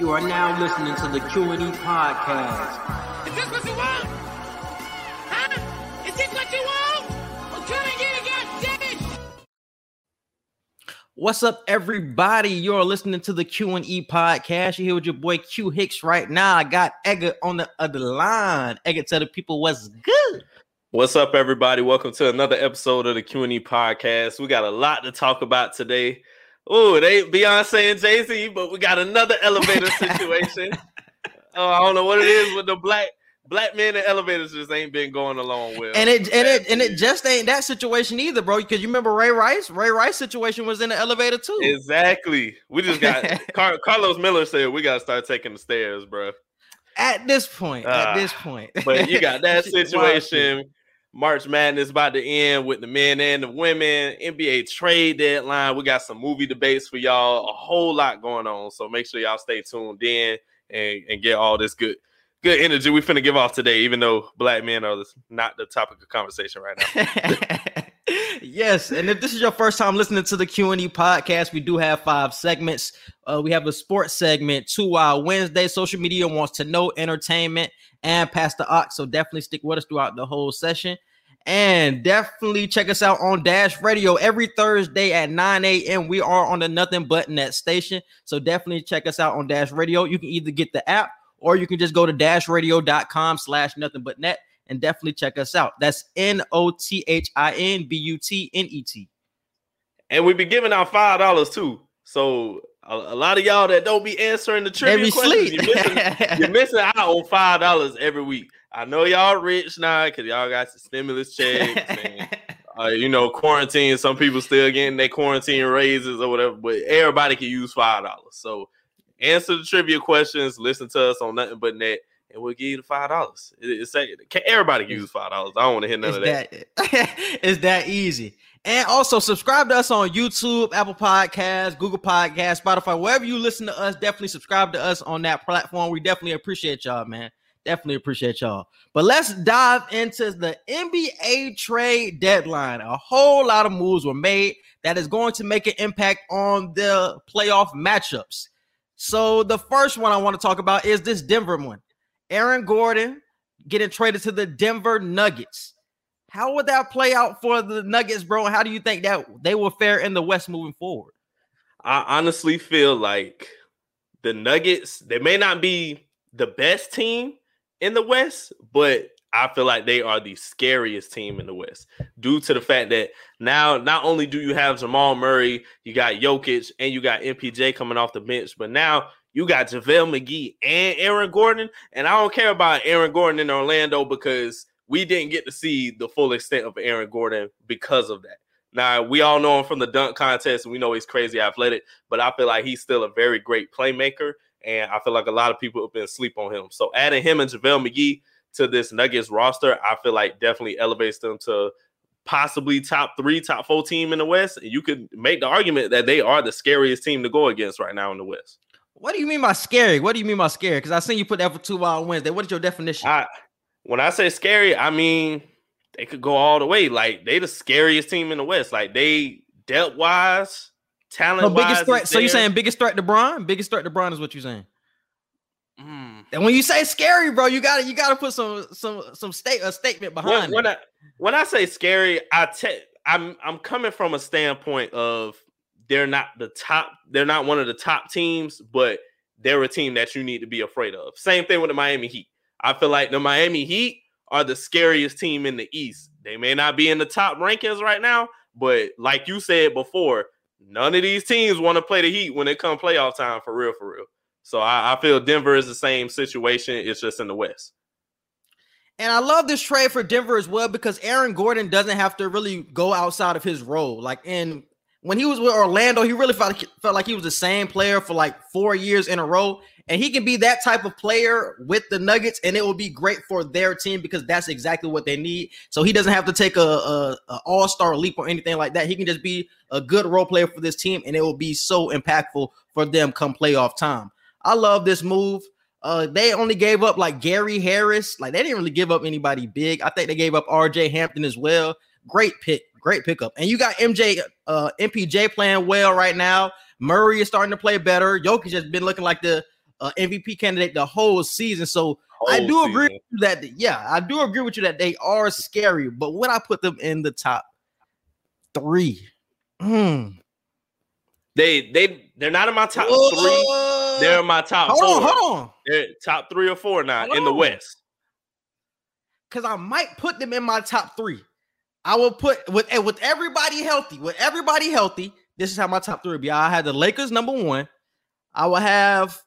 You are now listening to the Q&E podcast. Is this what you want? Huh? Is this what you want? Well, come and get it, goddammit! What's up, everybody? You're listening to the Q&E podcast. You're here with your boy Q Hicks right now. I got Edgar on the other line. Edgar, tell the people what's good. What's up, everybody? Welcome to another episode of the Q&E podcast. We got a lot to talk about today. Oh, it ain't Beyonce and Jay Z, but we got another elevator situation. oh, I don't know what it is with the black black men in elevators just ain't been going along well. And it and it and it just ain't that situation either, bro. Because you remember Ray Rice? Ray Rice situation was in the elevator too. exactly. We just got Car- Carlos Miller said we got to start taking the stairs, bro. At this point, at Ah, this point. But you got that situation. March Madness about to end with the men and the women. NBA trade deadline. We got some movie debates for y'all. A whole lot going on. So make sure y'all stay tuned in and, and get all this good good energy we finna give off today, even though black men are not the topic of conversation right now. yes, and if this is your first time listening to the Q and E podcast, we do have five segments. Uh, we have a sports segment, two Wild Wednesday. Social media wants to know entertainment and Pastor Ox. So definitely stick with us throughout the whole session. And definitely check us out on Dash Radio every Thursday at 9 a.m. We are on the Nothing But Net station. So definitely check us out on Dash Radio. You can either get the app or you can just go to dashradio.com slash nothing but net and definitely check us out. That's N O T H I N B U T N E T. and we be giving out five dollars too. So a, a lot of y'all that don't be answering the trivia questions, you're missing You're missing out on five dollars every week. I know y'all rich now because y'all got some stimulus checks and uh, you know quarantine. Some people still getting their quarantine raises or whatever, but everybody can use five dollars. So answer the trivia questions, listen to us on nothing but net, and we'll give you the five dollars. It's can everybody use five dollars. I don't want to hear none of that. that it's that easy. And also subscribe to us on YouTube, Apple Podcasts, Google Podcasts, Spotify, wherever you listen to us. Definitely subscribe to us on that platform. We definitely appreciate y'all, man. Definitely appreciate y'all. But let's dive into the NBA trade deadline. A whole lot of moves were made that is going to make an impact on the playoff matchups. So the first one I want to talk about is this Denver one. Aaron Gordon getting traded to the Denver Nuggets. How would that play out for the Nuggets, bro? How do you think that they will fare in the West moving forward? I honestly feel like the Nuggets, they may not be the best team in the West, but I feel like they are the scariest team in the West due to the fact that now not only do you have Jamal Murray, you got Jokic, and you got MPJ coming off the bench, but now you got JaVale McGee and Aaron Gordon. And I don't care about Aaron Gordon in Orlando because we didn't get to see the full extent of Aaron Gordon because of that. Now we all know him from the dunk contest, and we know he's crazy athletic, but I feel like he's still a very great playmaker, and I feel like a lot of people have been asleep on him. So adding him and JaVale McGee to this Nuggets roster, I feel like definitely elevates them to possibly top three, top four team in the West. And you could make the argument that they are the scariest team to go against right now in the West. What do you mean by scary? What do you mean by scary? Because I seen you put that for two wild Wednesday. What is your definition? I when I say scary, I mean they could go all the way. Like they the scariest team in the West. Like they depth wise, talent No, biggest wise. threat. So you saying biggest threat to Bron? Biggest threat to Bron is what you saying. Mm. And when you say scary, bro, you got to you got to put some some some state a statement behind when it. I when I say scary, I te- I'm I'm coming from a standpoint of they're not the top, they're not one of the top teams, but they're a team that you need to be afraid of. Same thing with the Miami Heat. I feel like the Miami Heat are the scariest team in the East. They may not be in the top rankings right now, but like you said before, none of these teams want to play the Heat when it come playoff time for real, for real. So I, I feel Denver is the same situation. It's just in the West. And I love this trade for Denver as well because Aaron Gordon doesn't have to really go outside of his role. Like in when he was with Orlando, he really felt felt like he was the same player for like four years in a row. And he can be that type of player with the Nuggets, and it will be great for their team because that's exactly what they need. So he doesn't have to take a, a, a All Star leap or anything like that. He can just be a good role player for this team, and it will be so impactful for them come playoff time. I love this move. Uh, they only gave up like Gary Harris. Like they didn't really give up anybody big. I think they gave up RJ Hampton as well. Great pick, great pickup. And you got MJ, uh, MPJ playing well right now. Murray is starting to play better. Jokic has been looking like the uh, MVP candidate the whole season. So I Whole do agree with you that yeah, I do agree with you that they are scary. But when I put them in the top three, hmm, They they they're not in my top three. They're in my top hold four. on, hold on, They're top three or four now Hold in the. West. because I might put them in my top three. I will put with with everybody healthy. With everybody healthy, this is how my top three would be. I had the Lakers number one. I will have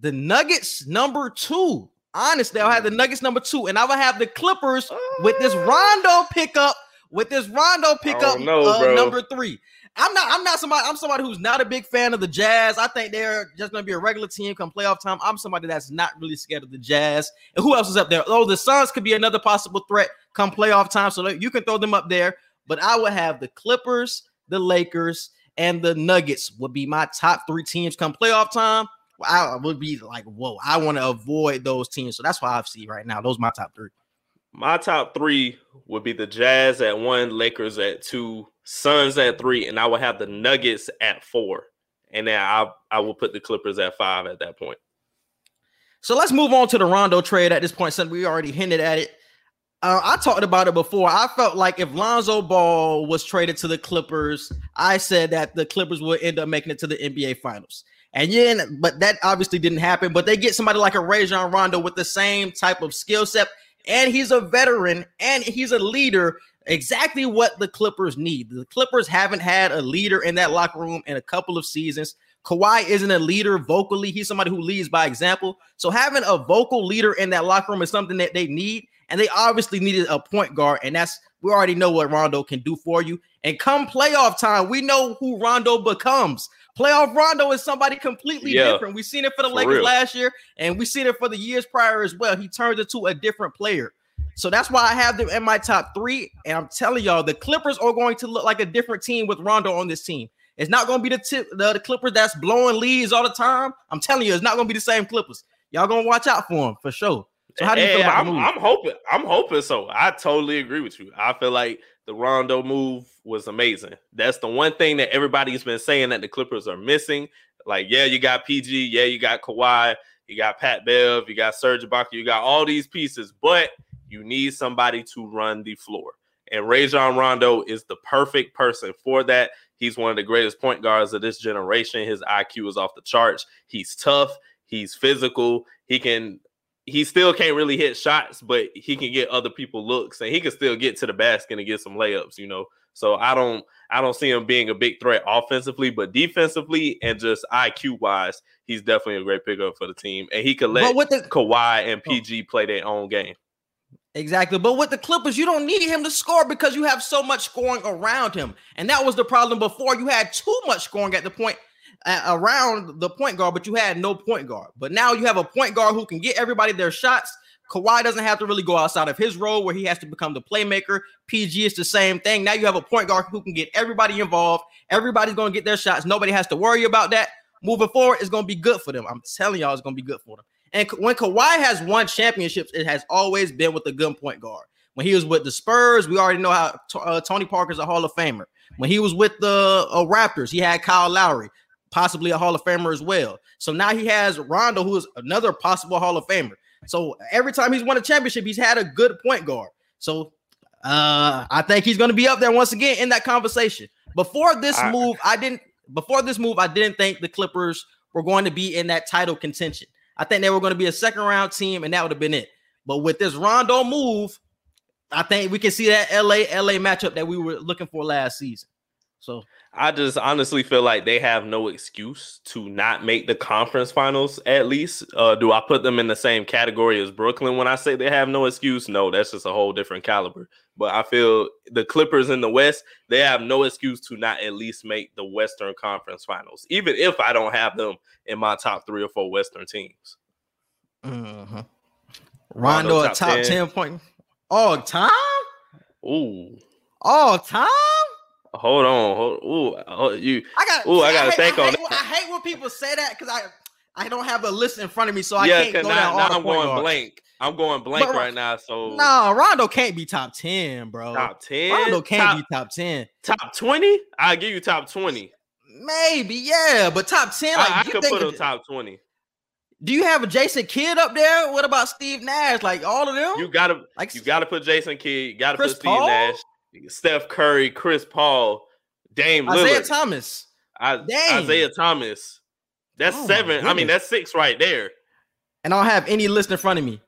the Nuggets number two. Honestly, I'll have the Nuggets number two, and I will have the Clippers with this Rondo pickup. With this Rondo pickup, know, uh, number three. I'm not. I'm not somebody. I'm somebody who's not a big fan of the Jazz. I think they're just going to be a regular team come playoff time. I'm somebody that's not really scared of the Jazz. And who else is up there? Oh, the Suns could be another possible threat come playoff time. So you can throw them up there. But I would have the Clippers, the Lakers, and the Nuggets would be my top three teams come playoff time. I would be like, whoa, I want to avoid those teams. So that's why I see right now. Those are my top three. My top three would be the Jazz at one, Lakers at two, Suns at three, and I would have the Nuggets at four. And then I I will put the Clippers at five at that point. So let's move on to the Rondo trade at this point, since we already hinted at it. Uh, I talked about it before. I felt like if Lonzo Ball was traded to the Clippers, I said that the Clippers would end up making it to the NBA Finals. And yeah, but that obviously didn't happen. But they get somebody like a Rajon Rondo with the same type of skill set, and he's a veteran and he's a leader. Exactly what the Clippers need. The Clippers haven't had a leader in that locker room in a couple of seasons. Kawhi isn't a leader vocally. He's somebody who leads by example. So having a vocal leader in that locker room is something that they need. And they obviously needed a point guard. And that's we already know what Rondo can do for you. And come playoff time, we know who Rondo becomes. Playoff Rondo is somebody completely Yeah, different. We've seen it for the for Lakers real. last year, and we've seen it for the years prior as well. He turned into a different player. So that's why I have them in my top three. And I'm telling y'all, the Clippers are going to look like a different team with Rondo on this team. It's not going to be the tip, the, the Clippers that's blowing leads all the time. I'm telling you, it's not going to be the same Clippers. Y'all gonna watch out for them for sure. So how do you feel about I'm, the move? I'm hoping. I'm hoping so. I totally agree with you. I feel like the Rondo move was amazing. That's the one thing that everybody's been saying that the Clippers are missing. Like, yeah, you got PG, yeah, you got Kawhi, you got Pat Bev, you got Serge Ibaka, you got all these pieces, but you need somebody to run the floor. And Rajon Rondo is the perfect person for that. He's one of the greatest point guards of this generation. His IQ is off the charts. He's tough. He's physical. He can he still can't really hit shots, but he can get other people looks and he can still get to the basket and get some layups, you know. So I don't I don't see him being a big threat offensively, but defensively and just IQ wise, he's definitely a great pickup for the team. And he could let but with the Kawhi and oh. PG play their own game. Exactly. But with the Clippers, you don't need him to score because you have so much scoring around him. And that was the problem before. You had too much scoring at the point around the point guard, but you had no point guard. But now you have a point guard who can get everybody their shots. Kawhi doesn't have to really go outside of his role where he has to become the playmaker. PG is the same thing. Now you have a point guard who can get everybody involved. Everybody's going to get their shots. Nobody has to worry about that. Moving forward, it's going to be good for them. I'm telling y'all, it's going to be good for them. And when Kawhi has won championships, it has always been with a good point guard. When he was with the Spurs, we already know how uh, Tony Parker's a Hall of Famer. When he was with the uh, Raptors, he had Kyle Lowry, possibly a Hall of Famer as well. So now he has Rondo, who is another possible Hall of Famer. So every time he's won a championship, he's had a good point guard. So uh, I think he's going to be up there once again in that conversation. Before this I- move, I didn't. Before this move, I didn't think the Clippers were going to be in that title contention. I think they were going to be a second round team, and that would have been it. But with this Rondo move, I think we can see that LA LA matchup that we were looking for last season. So I just honestly feel like they have no excuse to not make the conference finals. At least, uh, do I put them in the same category as Brooklyn when I say they have no excuse? No, that's just a whole different caliber. But I feel the Clippers in the West, they have no excuse to not at least make the Western Conference Finals, even if I don't have them in my top three or four Western teams. mhm. Rondo Rondo, a top top 10. 10 point all time? Ooh, All time? Hold on, hold, ooh, oh, you. I got Ooh, I see, gotta think on hate, I hate when people say that because I I don't have a list in front of me, so I yeah, can't go now, down now I'm going guards. blank. I'm going blank But- right now. So No, Rondo can't be top 10, bro. top ten, Rondo can't top, be top 10. top twenty. I'll give you top twenty. Maybe, yeah, but top 10, like I, I could put him top twenty. Do you have a Jason Kidd up there? What about Steve Nash? Like all of them? You gotta like you gotta put Jason Kidd, you gotta Chris put Steve Paul? Nash, Steph Curry, Chris Paul, Dame Isaiah Lillard, Thomas. I-. Isaiah Thomas. That's Oh seven. I mean, that's six right there. And I don't have any list in front of me.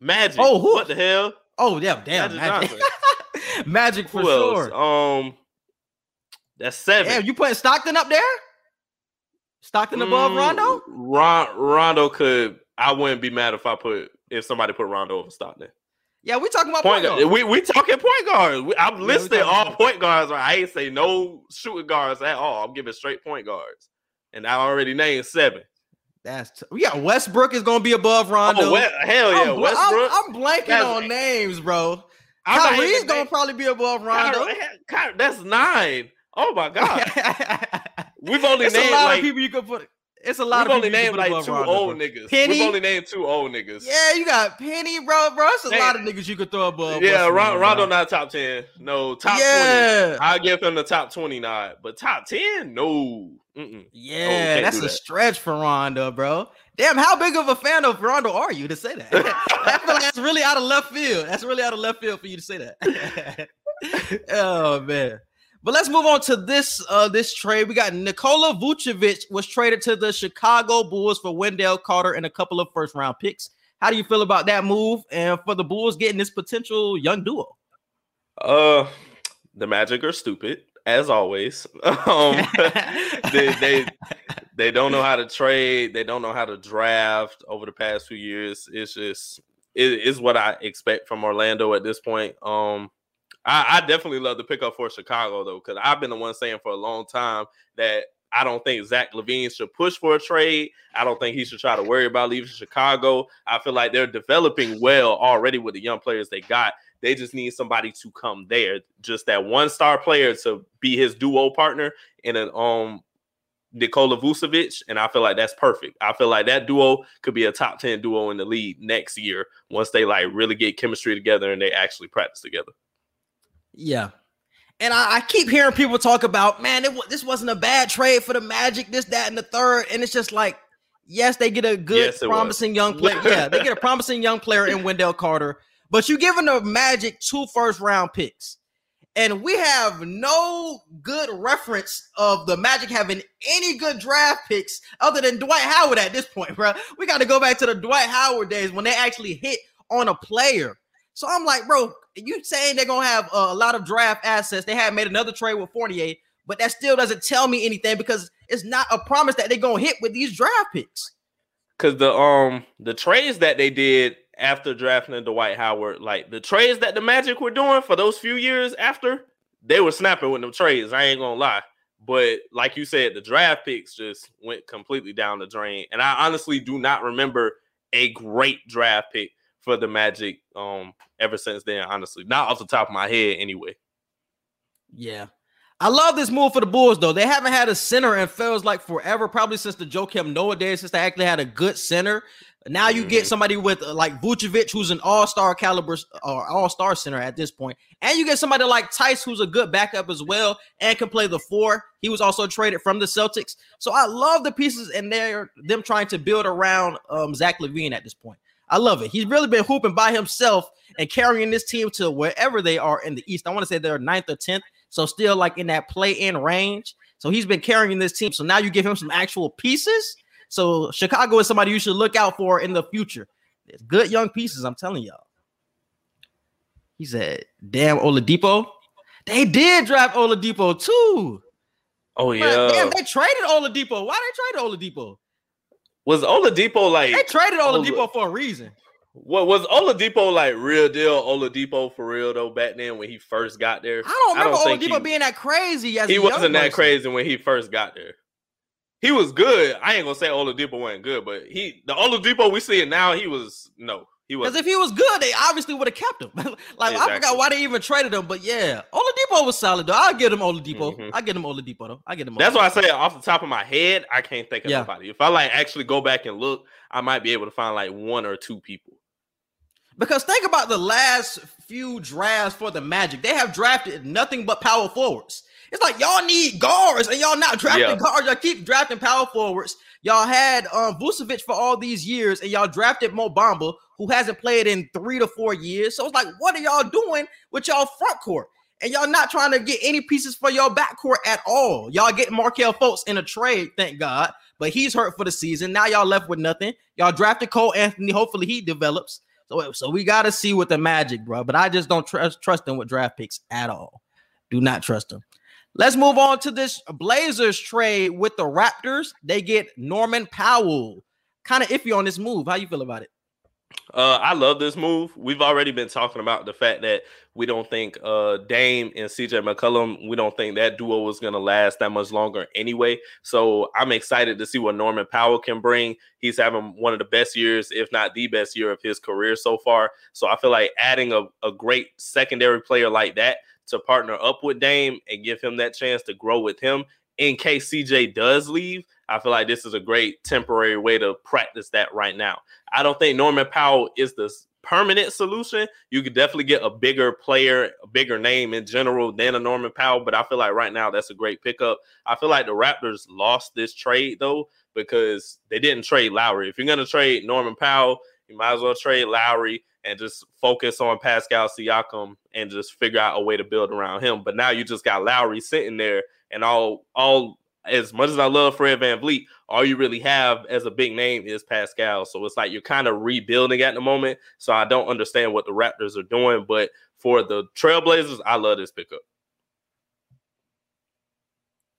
Magic. Oh, who- what the hell? Oh, yeah, damn. Magic Magic, Magic for Who else? sure. Um, that's seven. Damn, you putting Stockton up there? Stockton above Mm, Rondo? Ron, Rondo could. I wouldn't be mad if I put if somebody put Rondo over Stockton. Yeah, we talking about Point point guard. We we talking point guards. We, I'm we listing talking all point- point guards. Right? I ain't say no shooting guards at all. I'm giving straight point guards, and I already named seven. That's t- yeah. Westbrook is gonna be above oh, Rondo. Oh, we- hell yeah, I'm, Westbrook. I'm, I'm blanking That's- on names, bro. I'm Kyrie's gonna name- probably be above Rondo. Kyrie- Kyrie- that's nine. Oh my god, we've only it's a named lot like of people you could put. It's a lot we've of only named like two old bro. niggas. Penny? We've only named two old niggas. Yeah, you got Penny, bro, bro. It's a Man. lot of niggas you could throw above. yeah. Ron. Rondo not top ten. No top twenty. Yeah, I'll give him the top nod, but top 10, no. Mm-mm. yeah, that's do a stretch for Rondo, bro. Damn, how big of a fan of Rondo are you to say that? I feel like that's really out of left field. That's really out of left field for you to say that. oh man. But let's move on to this uh this trade. We got Nikola Vucevic was traded to the Chicago Bulls for Wendell Carter and a couple of first round picks. How do you feel about that move and for the Bulls getting this potential young duo? Uh, the Magic are stupid as always. Um, they, they they don't know how to trade. They don't know how to draft. Over the past few years, it's just it is what I expect from Orlando at this point. Um, I, I definitely love the pickup for Chicago though, because I've been the one saying for a long time that I don't think Zach LaVine should push for a trade. I don't think he should try to worry about leaving Chicago. I feel like they're developing well already with the young players they got. They just need somebody to come there, just that one star player to be his duo partner in an um Nikola Vucevic, and I feel like that's perfect. I feel like that duo could be a top 10 duo in the league next year once they like really get chemistry together and they actually practice together. Yeah. And I, I keep hearing people talk about, man, it, this wasn't a bad trade for the Magic, this, that, and the third. And it's just like, yes, they get a good, Yes, it was. promising young player. yeah, they get a promising young player in Wendell Carter, but you're giving the Magic two first round picks. And we have no good reference of the Magic having any good draft picks other than Dwight Howard at this point, bro. We got to go back to the Dwight Howard days when they actually hit on a player. So I'm like, bro, you saying they're gonna have a lot of draft assets? They have made another trade with Fournier, but that still doesn't tell me anything because it's not a promise that they're gonna hit with these draft picks. Cause the um the trades that they did after drafting Dwight Howard, like the trades that the Magic were doing for those few years after, they were snapping with them trades. I ain't gonna lie. But like you said, the draft picks just went completely down the drain. And I honestly do not remember a great draft pick for the Magic um ever since then, honestly. Not off the top of my head anyway. Yeah. I love this move for the Bulls, though. They haven't had a center and feels like forever, probably since the Joakim Noah days, since they actually had a good center. Now you get Mhm. somebody with uh, like Vucevic, who's an all-star caliber or all-star center at this point, and you get somebody like Theis, who's a good backup as well and can play the four. He was also traded from the Celtics, so I love the pieces and they're them trying to build around um, Zach LaVine at this point. I love it. He's really been hooping by himself and carrying this team to wherever they are in the East. I want to say they're ninth or tenth, so still like in that play-in range. So he's been carrying this team. So now you give him some actual pieces. So Chicago is somebody you should look out for in the future. There's good young pieces, I'm telling y'all. He said, "Damn Oladipo." They did draft Oladipo too. Oh yeah. damn, they traded Oladipo. Why they trade Oladipo? Was Oladipo like They traded Ola- Oladipo for a reason. what was Oladipo like real deal Oladipo for real though back then when he first got there? I don't remember think Oladipo he- being that crazy. As he wasn't that person. crazy when he first got there. He was good. I ain't gonna say Oladipo wasn't good, but he the Oladipo we see now, he was no, Because if he was good, they obviously would have kept him. like I forgot why they even traded him, but yeah, Oladipo was solid though. I'll give him Oladipo. Mhm. I get him Oladipo though. I get him. that's Oladipo. why I say off the top of my head, I can't think of Yeah. nobody. If I like actually go back and look, I might be able to find like one or two people. Because think about the last few drafts for the Magic. They have drafted nothing but power forwards. It's like y'all need guards and y'all not drafting Yeah. guards. Y'all keep drafting power forwards. Y'all had um Vucevic for all these years, and y'all drafted Mo Bamba, who hasn't played in three to four years. So it's like, what are y'all doing with y'all front court? And y'all not trying to get any pieces for your backcourt at all. Y'all get Markelle Fultz in a trade, thank God, but he's hurt for the season. Now y'all left with nothing. Y'all drafted Cole Anthony. Hopefully he develops. So, so we got to see with the Magic, bro. But I just don't trust trust them with draft picks at all. Do not trust them. Let's move on to this Blazers trade with the Raptors. They get Norman Powell. Kind of iffy on this move. How you feel about it? Uh, I love this move. We've already been talking about the fact that we don't think uh, Dame and CJ McCollum, we don't think that duo is going to last that much longer anyway. So I'm excited to see what Norman Powell can bring. He's having one of the best years, if not the best year of his career so far. So I feel like adding a, a great secondary player like that to partner up with Dame and give him that chance to grow with him in case CJ does leave. I feel like this is a great temporary way to practice that right now. I don't think Norman Powell is the permanent solution. You could definitely get a bigger player, a bigger name in general than a Norman Powell, but I feel like right now that's a great pickup. I feel like the Raptors lost this trade though because they didn't trade Lowry. If you're going to trade Norman Powell, you might as well trade Lowry and just focus on Pascal Siakam and just figure out a way to build around him. But now you just got Lowry sitting there and all all as much as I love Fred VanVleet, all you really have as a big name is Pascal. So it's like you're kind of rebuilding at the moment. So I don't understand what the Raptors are doing. But for the Trailblazers, I love this pickup.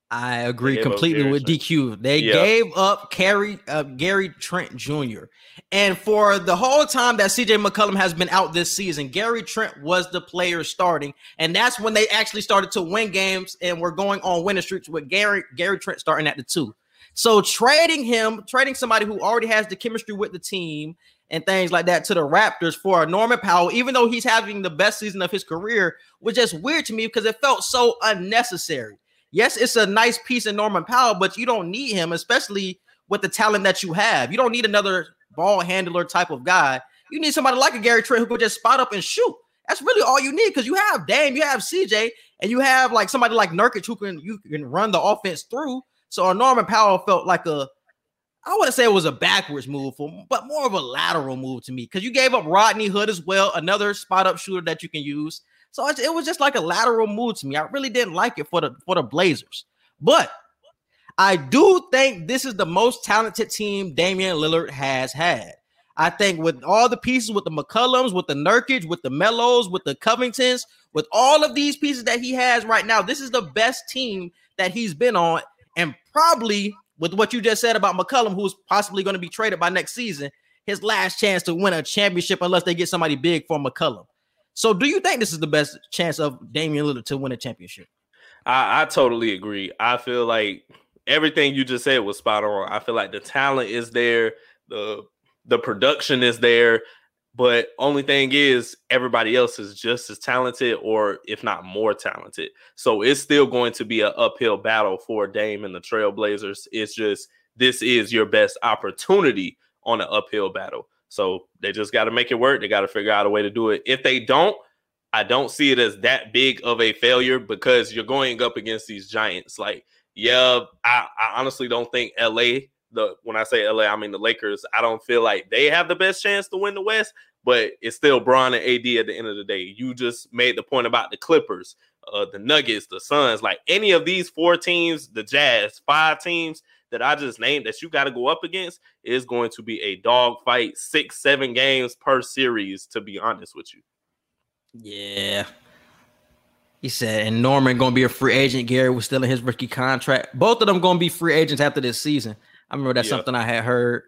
I agree completely with DQ. They Yeah. gave up Gary uh, Gary Trent Jr. And for the whole time that CJ McCollum has been out this season, Gary Trent was the player starting, and that's when they actually started to win games and were going on winning streaks with Gary Gary Trent starting at the two. So trading him, trading somebody who already has the chemistry with the team and things like that to the Raptors for Norman Powell, even though he's having the best season of his career, was just weird to me because it felt so unnecessary. Yes, it's a nice piece in Norman Powell, but you don't need him, especially with the talent that you have. You don't need another ball handler type of guy. You need somebody like a Gary Trent who could just spot up and shoot. That's really all you need because you have Dame, you have CJ, and you have like somebody like Nurkic who can you can run the offense through. So a Norman Powell felt like a I wouldn't say it was a backwards move for, but more of a lateral move to me because you gave up Rodney Hood as well, another spot up shooter that you can use. So it, was just like a lateral move to me. I really didn't like it for the for the Blazers, but I do think this is the most talented team Damian Lillard has had. I think with all the pieces, with the McCollums, with the Nurkic, with the Melos, with the Covingtons, with all of these pieces that he has right now, this is the best team that he's been on, and probably with what you just said about McCollum, who's possibly going to be traded by next season, his last chance to win a championship unless they get somebody big for McCollum. So, do you think this is the best chance of Damian Lillard to win a championship? I, I totally agree. I feel like everything you just said was spot on. I feel like the talent is there, the the production is there, but only thing is everybody else is just as talented or if not more talented. So it's still going to be an uphill battle for Dame and the Trailblazers. It's just this is your best opportunity on an uphill battle. So they just got to make it work. They got to figure out a way to do it. If they don't, I don't see it as that big of a failure because you're going up against these giants. Like, yeah, I, I honestly don't think LA, the when I say LA, I mean the Lakers, I don't feel like they have the best chance to win the West, but it's still Bron and AD at the end of the day. You just made the point about the Clippers, uh, the Nuggets, the Suns, like any of these four teams, the Jazz, five teams that I just named that you got to go up against is going to be a dog fight, six, seven games per series, to be honest with you. Yeah. He said, and Norman going to be a free agent. Gary was still in his rookie contract. Both of them going to be free agents after this season. I remember that's Yeah. something I had heard.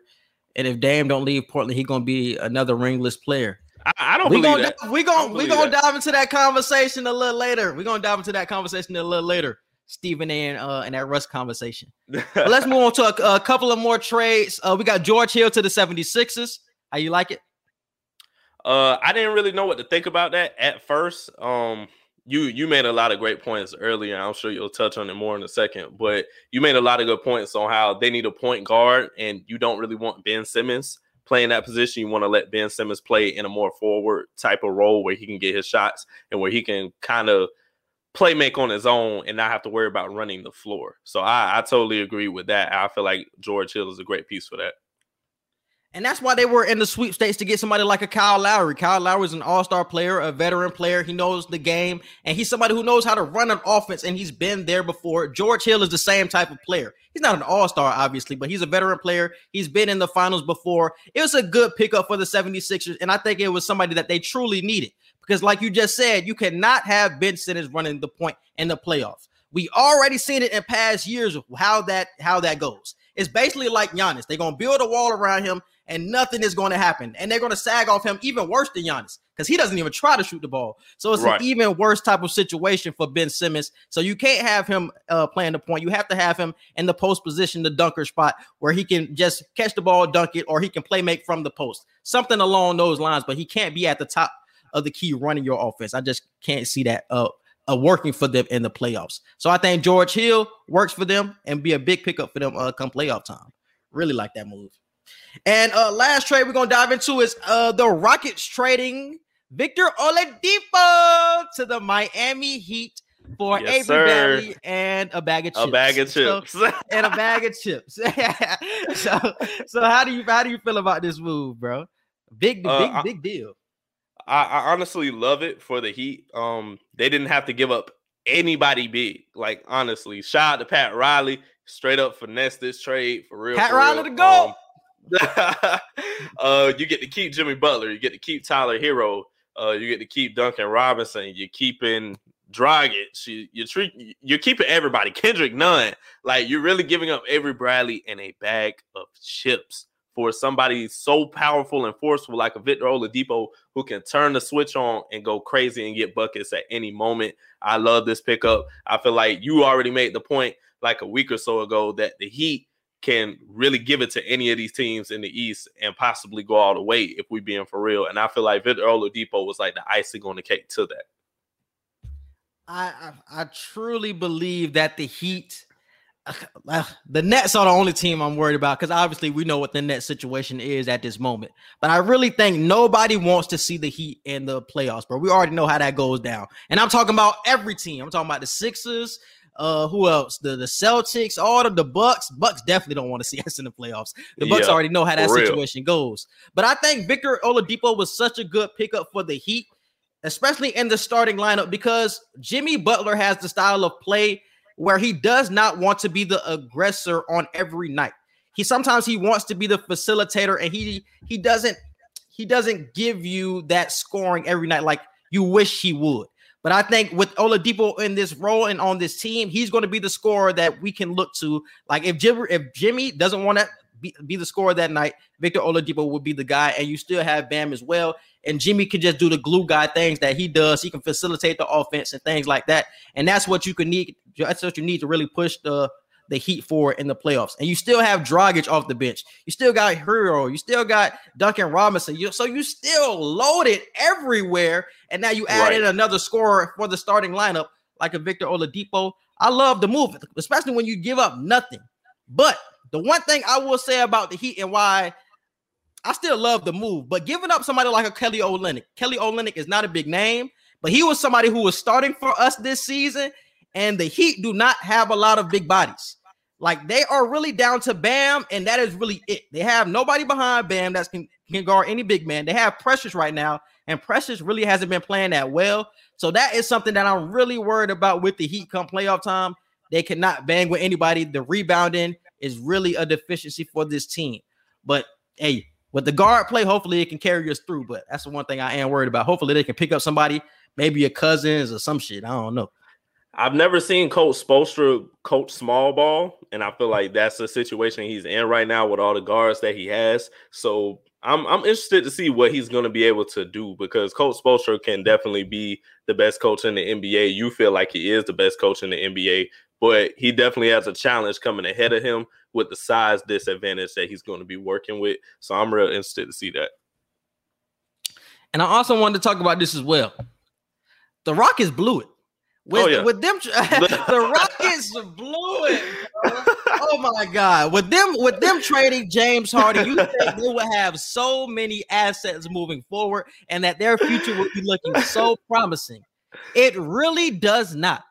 And if Dame don't leave Portland, he going to be another ringless player. I, I don't We believe gonna that. we gonna we gonna that. dive into that conversation a little later. We're gonna dive into that conversation a little later. Stephen A. and uh and that Russ conversation. But let's move on to a, a couple of more trades. Uh, we got George Hill to the 76ers. How you like it? Uh, I didn't really know what to think about that at first. Um, you you made a lot of great points earlier. I'm sure you'll touch on it more in a second, but you made a lot of good points on how they need a point guard, and you don't really want Ben Simmons playing that position. You want to let Ben Simmons play in a more forward type of role where he can get his shots and where he can kind of play make on his own and not have to worry about running the floor. So I, I totally agree with that. I feel like George Hill is a great piece for that. And that's why they were in the sweepstakes to get somebody like a Kyle Lowry. Kyle Lowry is an all-star player, a veteran player. He knows the game, and he's somebody who knows how to run an offense, and he's been there before. George Hill is the same type of player. He's not an all-star, obviously, but he's a veteran player. He's been in the finals before. It was a good pickup for the 76ers, and I think it was somebody that they truly needed. Because, like you just said, you cannot have Ben Simmons running the point in the playoffs. We already seen it in past years how that how that goes. It's basically like Giannis. They're gonna build a wall around him and nothing is going to happen. And they're going to sag off him even worse than Giannis because he doesn't even try to shoot the ball. So it's right. an even worse type of situation for Ben Simmons. So you can't have him uh, playing the point. You have to have him in the post position, the dunker spot, where he can just catch the ball, dunk it, or he can play make from the post. Something along those lines, but he can't be at the top of the key running your offense. I just can't see that uh, uh, working for them in the playoffs. So I think George Hill works for them and be a big pickup for them uh, come playoff time. Really like that move. And uh last trade we're gonna dive into is uh the Rockets trading Victor Oladipo to the Miami Heat for yes, Avery Bradley and a bag of chips. A bag of chips. So, and a bag of chips. so so how do you how do you feel about this move, bro? Big uh, big I, big deal. I, I honestly love it for the Heat. Um, they didn't have to give up anybody big. Like honestly, shout out to Pat Riley, straight up finesse this trade for real. Pat for Riley real. to go. Um, uh, you get to keep Jimmy Butler. You get to keep Tyler Herro. Uh, you get to keep Duncan Robinson. You're keeping Dragic. You, you're treat, you're keeping everybody. Kendrick Nunn. Like you're really giving up Avery Bradley and a bag of chips for somebody so powerful and forceful like a Victor Oladipo who can turn the switch on and go crazy and get buckets at any moment. I love this pickup. I feel like you already made the point like a week or so ago that the Heat can really give it to any of these teams in the East and possibly go all the way if we being for real. And I feel like Victor Oladipo was like the icing on the cake to that. I I, I truly believe that the Heat, the Nets are the only team I'm worried about because obviously we know what the net situation is at this moment. But I really think nobody wants to see the Heat in the playoffs, bro. We already know how that goes down. And I'm talking about every team. I'm talking about the Sixers, uh, who else? The the Celtics, all of the Bucks. Bucks definitely don't want to see us in the playoffs. The Bucks yeah, already know how that situation goes. But I think Victor Oladipo was such a good pickup for the Heat, especially in the starting lineup, because Jimmy Butler has the style of play where he does not want to be the aggressor on every night. He sometimes he wants to be the facilitator, and he he doesn't he doesn't give you that scoring every night like you wish he would. But I think with Oladipo in this role and on this team, he's going to be the scorer that we can look to. Like if Jimmy, if Jimmy doesn't want to be, be the scorer that night, Victor Oladipo would be the guy, and you still have Bam as well. And Jimmy can just do the glue guy things that he does. He can facilitate the offense and things like that. And that's what you can need. That's what you need to really push the the Heat forward in the playoffs. And you still have Dragic off the bench. You still got Herro. You still got Duncan Robinson. You, so you still loaded everywhere. And now you add right. another scorer for the starting lineup, like a Victor Oladipo. I love the move, especially when you give up nothing. But the one thing I will say about the Heat and why I still love the move, but giving up somebody like a Kelly Olynyk. Kelly Olynyk is not a big name, but he was somebody who was starting for us this season, and the Heat do not have a lot of big bodies. Like they are really down to Bam, and that is really it. They have nobody behind Bam that can, can guard any big man. They have Precious right now, and Precious really hasn't been playing that well. So that is something that I'm really worried about with the Heat come playoff time. They cannot bang with anybody. The rebounding is really a deficiency for this team. But hey, with the guard play, hopefully it can carry us through. But that's the one thing I am worried about. Hopefully they can pick up somebody, maybe a cousins or some shit. I don't know. I've never seen Coach Spoelstra coach small ball, and I feel like that's the situation he's in right now with all the guards that he has. So I'm I'm interested to see what he's going to be able to do because Coach Spoelstra can definitely be the best coach in the NBA. You feel like he is the best coach in the NBA, but he definitely has a challenge coming ahead of him with the size disadvantage that he's going to be working with. So I'm real interested to see that. And I also wanted to talk about this as well. The Rockets blew it oh, With, Oh, yeah. with them, the Rockets blew it. bro. Oh my god! With them, with them trading James Harden, you think they would have so many assets moving forward, and that their future would be looking so promising. It really does not.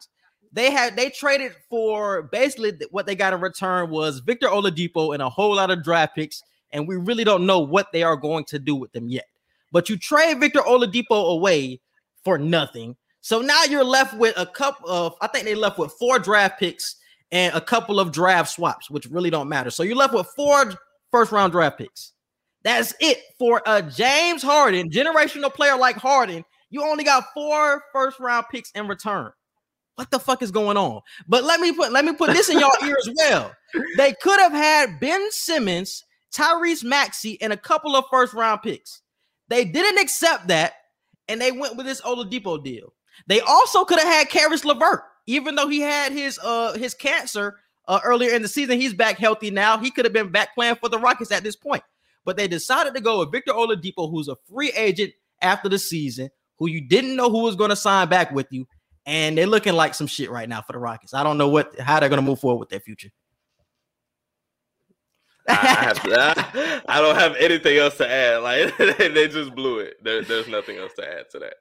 They had they traded for basically what they got in return was Victor Oladipo and a whole lot of draft picks, and we really don't know what they are going to do with them yet. But you trade Victor Oladipo away for nothing. So now you're left with a couple of, I think they left with four draft picks and a couple of draft swaps, which really don't matter. So you're left with four first round draft picks. That's it for a James Harden, generational player like Harden. You only got four first round picks in return. What the fuck is going on? But let me put let me put this in y'all ear as well. They could have had Ben Simmons, Tyrese Maxey, and a couple of first round picks. They didn't accept that, and they went with this Oladipo deal. They also could have had Caris LeVert, even though he had his uh his cancer uh, earlier in the season. He's back healthy now. He could have been back playing for the Rockets at this point. But they decided to go with Victor Oladipo, who's a free agent after the season, who you didn't know who was going to sign back with you, and they're looking like some shit right now for the Rockets. I don't know what how they're going to move forward with their future. I, have I, I don't have anything else to add. Like they just blew it. There, there's nothing else to add to that.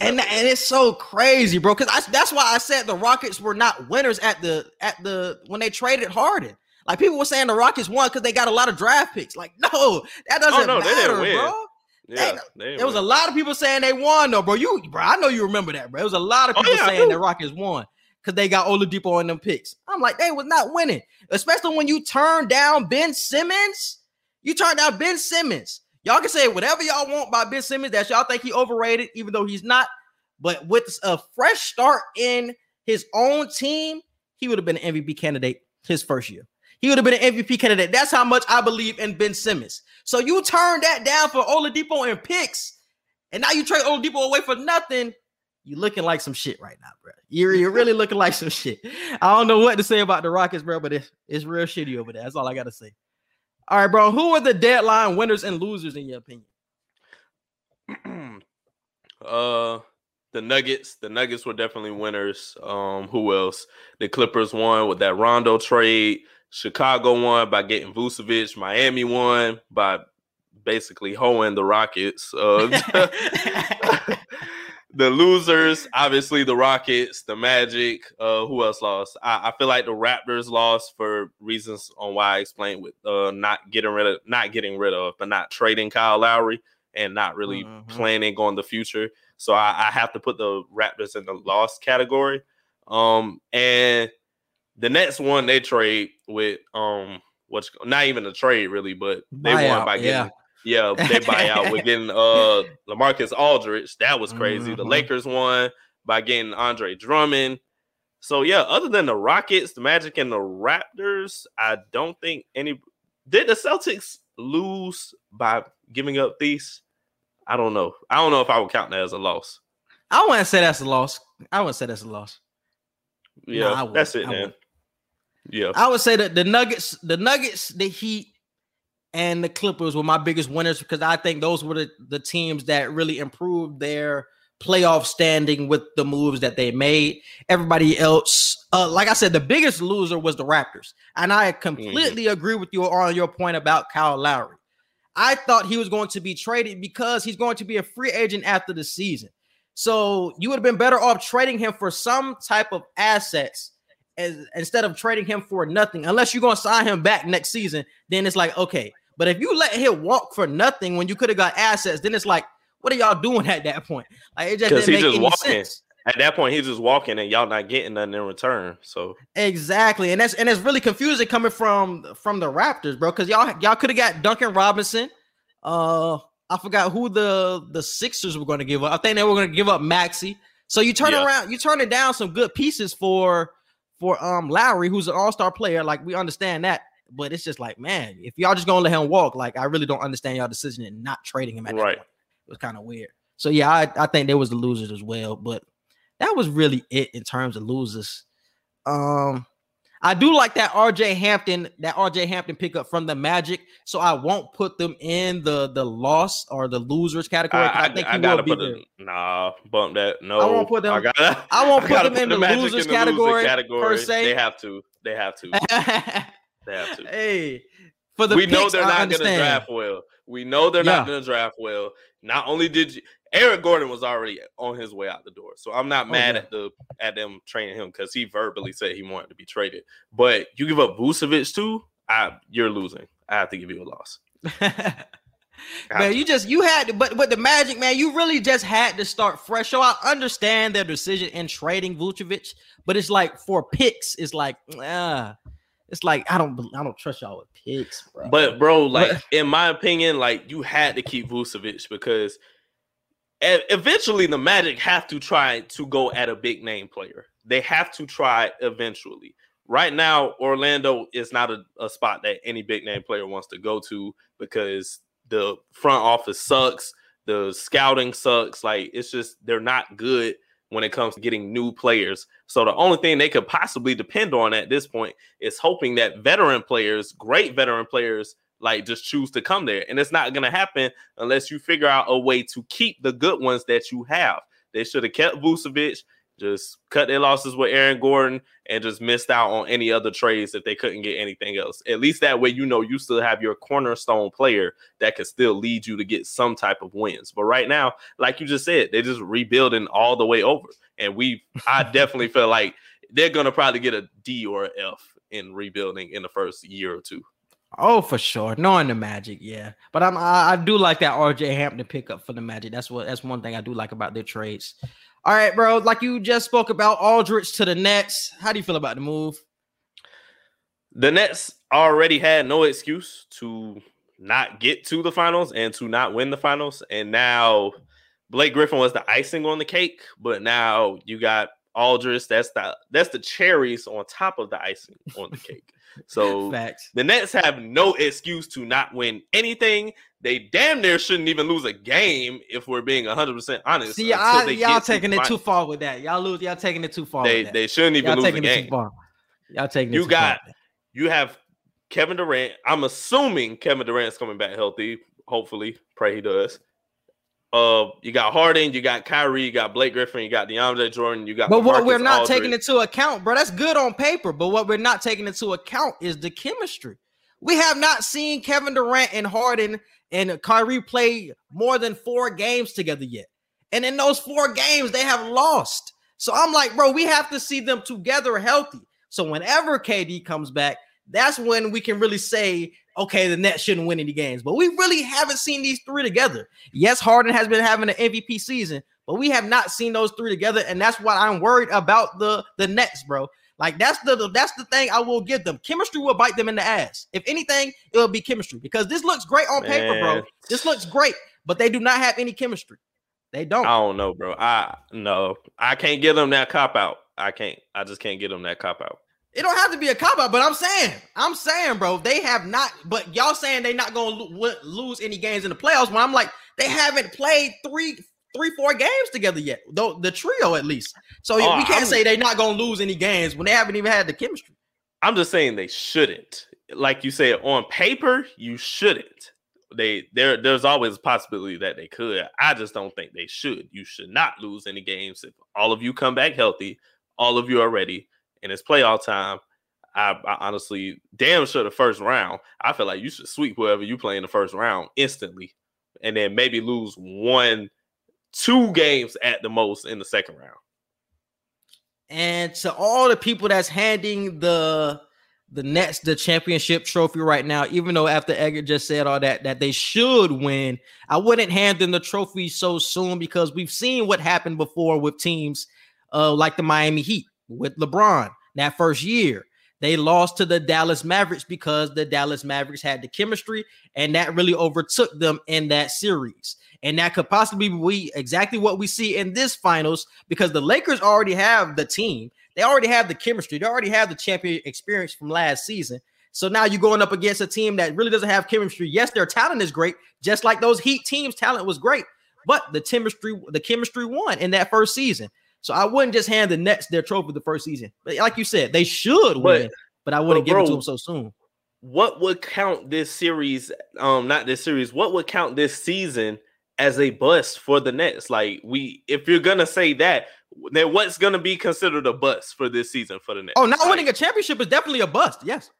and Nothing. and it's so crazy, bro. Because that's why I said the Rockets were not winners at the at the when they traded Harden. Like people were saying the Rockets won because they got a lot of draft picks. Like no, that oh, doesn't Oh, no, matter, bro. Yeah, they There was a lot of people saying they won though, bro. You, bro, I know you remember that, bro. There was a lot of Oh, people yeah, saying the Rockets won because they got Oladipo in them picks. I'm like, they was not winning, especially when you turn down Ben Simmons. You turn down Ben Simmons. Y'all can say whatever y'all want about Ben Simmons that y'all think he overrated, even though he's not. But with a fresh start in his own team, he would have been an MVP candidate his first year. He would have been an MVP candidate. That's how much I believe in Ben Simmons. So you turn that down for Oladipo and picks, and now you trade Oladipo away for nothing. You're looking like some shit right now, bro. You're, you're really looking like some shit. I don't know what to say about the Rockets, bro, but it's, it's real shitty over there. That's all I got to say. All right, bro. Who are the deadline winners and losers in your opinion? uh the Nuggets. The Nuggets were definitely winners. Um, who else? The Clippers won with that Rondo trade. Chicago won by getting Vucevic. Miami won by basically hoeing the Rockets. Uh, the losers, obviously the Rockets, the Magic. Uh, who else lost? I, I feel like the Raptors lost for reasons on why I explained with uh not getting rid of not getting rid of, but not trading Kyle Lowry and not really Mhm. planning on the future. So I, I have to put the Raptors in the lost category. Um, and the next one they trade with um what's not even a trade really, but they won Buyout, by getting yeah, they buy out with getting uh Lamarcus Aldridge. That was crazy. The Mhm. Lakers won by getting Andre Drummond. So yeah, other than the Rockets, the Magic, and the Raptors, I don't think any did the Celtics lose by giving up these. I don't know. I don't know if I would count that as a loss. I wouldn't say that's a loss. I wouldn't say that's a loss. Yeah, I that's it, I man. Yeah, I would say that the Nuggets, the Nuggets, the Heat, and the Clippers were my biggest winners because I think those were the, the teams that really improved their playoff standing with the moves that they made. Everybody else, uh, like I said, the biggest loser was the Raptors. And I completely agree with you on your point about Kyle Lowry. I thought he was going to be traded because he's going to be a free agent after the season. So you would have been better off trading him for some type of assets as, instead of trading him for nothing. Unless you're to sign him back next season, then it's like, okay. But if you let him walk for nothing when you could have got assets, then it's like, what are y'all doing at that point? Like it just didn't make just any walking. sense. at that point he's just walking and y'all not getting nothing in return. So Exactly, and that's and it's really confusing coming from from the Raptors, bro. Because y'all y'all could have got Duncan Robinson. Uh, I forgot who the the Sixers were going to give up. I think they were going to give up Maxey. So you turn Yeah. around, you turning down some good pieces for for um Lowry, who's an All Star player. Like we understand that, but it's just like, man, if y'all just gonna let him walk, like I really don't understand y'all decision in not trading him at that Right. point. It was kind of weird. So yeah, I, I think there was the losers as well, but that was really it in terms of losers. Um, I do like that RJ Hampton, that RJ Hampton pickup from the Magic. So I won't put them in the the loss or the losers category. I, I, think I, gotta put them. Nah, bump that. No, I won't put them. I, gotta, I won't put them put in the, the losers in the category, loser category per se. They have to. They have to. they have to. Hey, for the we picks, know they're not going to draft well. We know they're yeah. not going to draft well. Not only did you, Eric Gordon was already on his way out the door, so I'm not oh, mad oh, yeah. at the at them training him because he verbally said he wanted to be traded. But you give up Vucevic too, I you're losing. I have to give you a loss. man, you just you had to, but but the Magic, man, you really just had to start fresh. So I understand their decision in trading Vucevic, but it's like for picks, it's like ah, it's like I don't I don't trust y'all with picks, bro. But bro, like in my opinion, like you had to keep Vucevic because eventually the Magic have to try to go at a big name player. They have to try eventually. Right now, Orlando is not a, a spot that any big name player wants to go to because the front office sucks, the scouting sucks. Like it's just they're not good when it comes to getting new players. So the only thing they could possibly depend on at this point is hoping that veteran players, great veteran players, like just choose to come there. And it's not going to happen unless you figure out a way to keep the good ones that you have. They should have kept Vucevic, just cut their losses with Aaron Gordon, and just missed out on any other trades if they couldn't get anything else. At least that way, you know, you still have your cornerstone player that could still lead you to get some type of wins. But right now, like you just said, they're just rebuilding all the way over. And we, I definitely feel like they're going to probably get a D or an F in rebuilding in the first year or two. Oh, for sure. Knowing the Magic, yeah. But I'm I, I, do like that RJ Hampton pickup for the Magic. That's what that's one thing I do like about their trades. All right, bro. Like you just spoke about Aldridge to the Nets. How do you feel about the move? The Nets already had no excuse to not get to the finals and to not win the finals. And now Blake Griffin was the icing on the cake, but now you got Aldridge. That's the that's the cherries on top of the icing on the cake. So Facts. the Nets have no excuse to not win anything. They damn near shouldn't even lose a game if we're being 100% honest. See, I, y'all taking it too far with that. Y'all lose. Y'all taking it too far. They they shouldn't even y'all lose a game. Y'all taking it too far. you got far. you have Kevin Durant. I'm assuming Kevin Durant's coming back healthy. Hopefully, pray he does. Uh, you got Harden, you got Kyrie, you got Blake Griffin, you got DeAndre Jordan, you got. But what we're not Aldridge. taking into account, bro, that's good on paper. But what we're not taking into account is the chemistry. We have not seen Kevin Durant and Harden and Kyrie play more than four games together yet, and in those four games they have lost. So I'm like, bro, we have to see them together healthy. So whenever KD comes back, that's when we can really say okay, the Nets shouldn't win any games. But we really haven't seen these three together. Yes, Harden has been having an MVP season, but we have not seen those three together, and that's why I'm worried about the the Nets, bro. Like that's the that's the thing I will give them. Chemistry will bite them in the ass. If anything, it will be chemistry because this looks great on paper, bro. This looks great, but they do not have any chemistry. They don't. I don't know, bro. I no, I can't give them that cop out. I can't. I just can't give them that cop out. It don't have to be a cop out, but I'm saying, I'm saying, bro, they have not. But y'all saying they not gonna lo- lose any games in the playoffs. When I'm like, they haven't played three, three, four games together yet. Though the trio at least. So oh, we can't I'm, say they're not gonna lose any games when they haven't even had the chemistry. I'm just saying they shouldn't. Like you said, on paper, you shouldn't. They there, there's always a possibility that they could. I just don't think they should. You should not lose any games if all of you come back healthy. All of you are ready and it's playoff time, I, I, honestly damn sure the first round. I feel like you should sweep whoever you play in the first round instantly, and then maybe lose one, two games at the most in the second round. And to all the people that's handing the the Nets the championship trophy right now, even though after Edgar just said all that that they should win, I wouldn't hand them the trophy so soon because we've seen what happened before with teams uh, like the Miami Heat with LeBron that first year. They lost to the Dallas Mavericks because the Dallas Mavericks had the chemistry and that really overtook them in that series. And that could possibly be exactly what we see in this finals because the Lakers already have the team. They already have the chemistry. They already have the champion experience from last season. So now you're going up against a team that really doesn't have chemistry. Yes, their talent is great, just like those Heat teams' talent was great, but the chemistry, the chemistry won in that first season. So I wouldn't just hand the Nets their trophy the first season. But like you said, they should win. but I wouldn't But, give it to them so soon. what would count this series um not this series what would count this season as a bust for the nets like we if you're gonna say that then what's gonna be considered a bust for this season for the nets Oh, not Like, winning a championship is definitely a bust. Yes.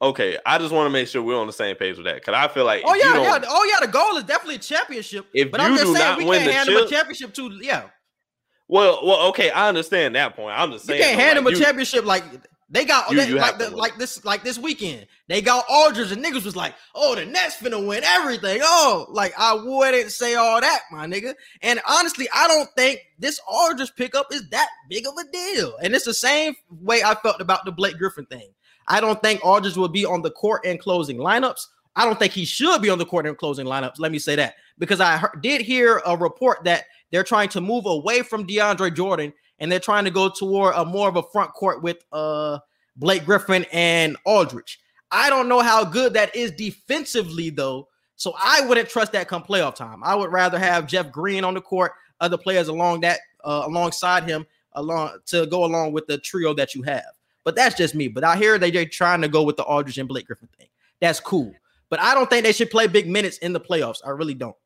okay i just want to make sure we're on the same page with that because i feel like Oh yeah, yeah. Oh yeah. The goal is definitely a championship. If but you I'm just do saying not we win can't the hand him a championship too. Yeah, well well okay i understand that point i'm just saying you can't though, hand him a you- championship like they got You- they- you like the, like this like this weekend. They got Aldridge and niggas was like, oh, the Nets finna win everything. Oh, like I wouldn't say all that, my nigga. And honestly, I don't think this Aldridge pickup is that big of a deal. And it's the same way I felt about the Blake Griffin thing. I don't think Aldridge will be on the court and closing lineups. I don't think he should be on the court and closing lineups. Let me say that because I heard, did hear a report that they're trying to move away from DeAndre Jordan and they're trying to go toward a more of a front court with uh Blake Griffin and Aldridge. I don't know how good that is defensively though, so I wouldn't trust that come playoff time. I would rather have Jeff Green on the court, other players along that uh, alongside him, along to go along with the trio that you have. But that's just me. But I hear they- they're trying to go with the Aldridge and Blake Griffin thing. That's cool. But I don't think they should play big minutes in the playoffs. I really don't.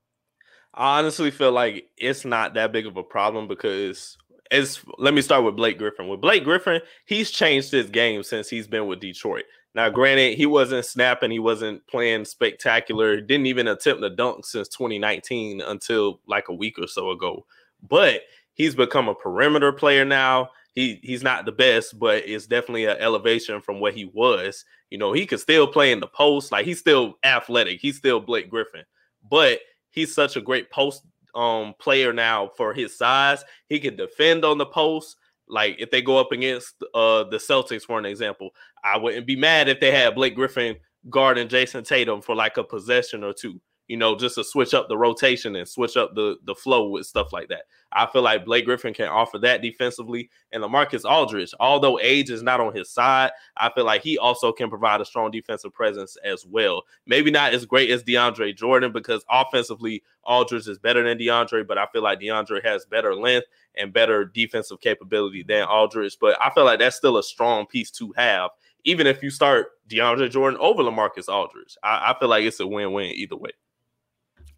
I honestly feel like it's not that big of a problem because it's let me start with Blake Griffin. With Blake Griffin, he's changed his game since he's been with Detroit. Now, granted, he wasn't snapping, he wasn't playing spectacular, didn't even attempt a dunk since 2019 until like a week or so ago. But he's become a perimeter player now. He he's not the best, but it's definitely an elevation from what he was. You know, he could still play in the post, like he's still athletic, he's still Blake Griffin, but he's such a great post um player now for his size. He can defend on the post. Like if they go up against uh the Celtics, for an example, I wouldn't be mad if they had Blake Griffin guarding Jayson Tatum for like a possession or two. You know, just to switch up the rotation and switch up the the flow with stuff like that. I feel like Blake Griffin can offer that defensively, and Lamarcus Aldridge, although age is not on his side, I feel like he also can provide a strong defensive presence as well. Maybe not as great as DeAndre Jordan because offensively Aldridge is better than DeAndre, but I feel like DeAndre has better length and better defensive capability than Aldridge. But I feel like that's still a strong piece to have, even if you start DeAndre Jordan over Lamarcus Aldridge. I, I feel like it's a win-win either way.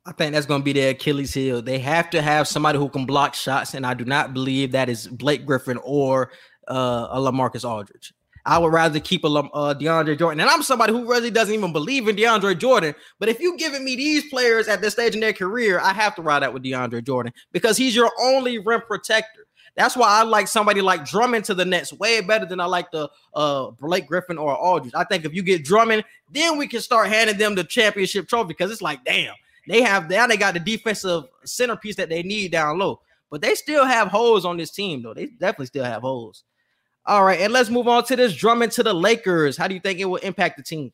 I think that's going to be their Achilles heel. They have to have somebody who can block shots, and I do not believe that is Blake Griffin or uh, a Lamarcus Aldridge. I would rather keep a uh, DeAndre Jordan, and I'm somebody who really doesn't even believe in DeAndre Jordan. But if you're giving me these players at this stage in their career, I have to ride out with DeAndre Jordan because he's your only rim protector. That's why I like somebody like Drummond to the Nets way better than I like the uh Blake Griffin or Aldridge. I think if you get Drummond, then we can start handing them the championship trophy because it's like, damn, they have now they got the defensive centerpiece that they need down low. But they still have holes on this team, though. They definitely still have holes. All right, and let's move on to this Drummond to the Lakers. How do you think it will impact the team?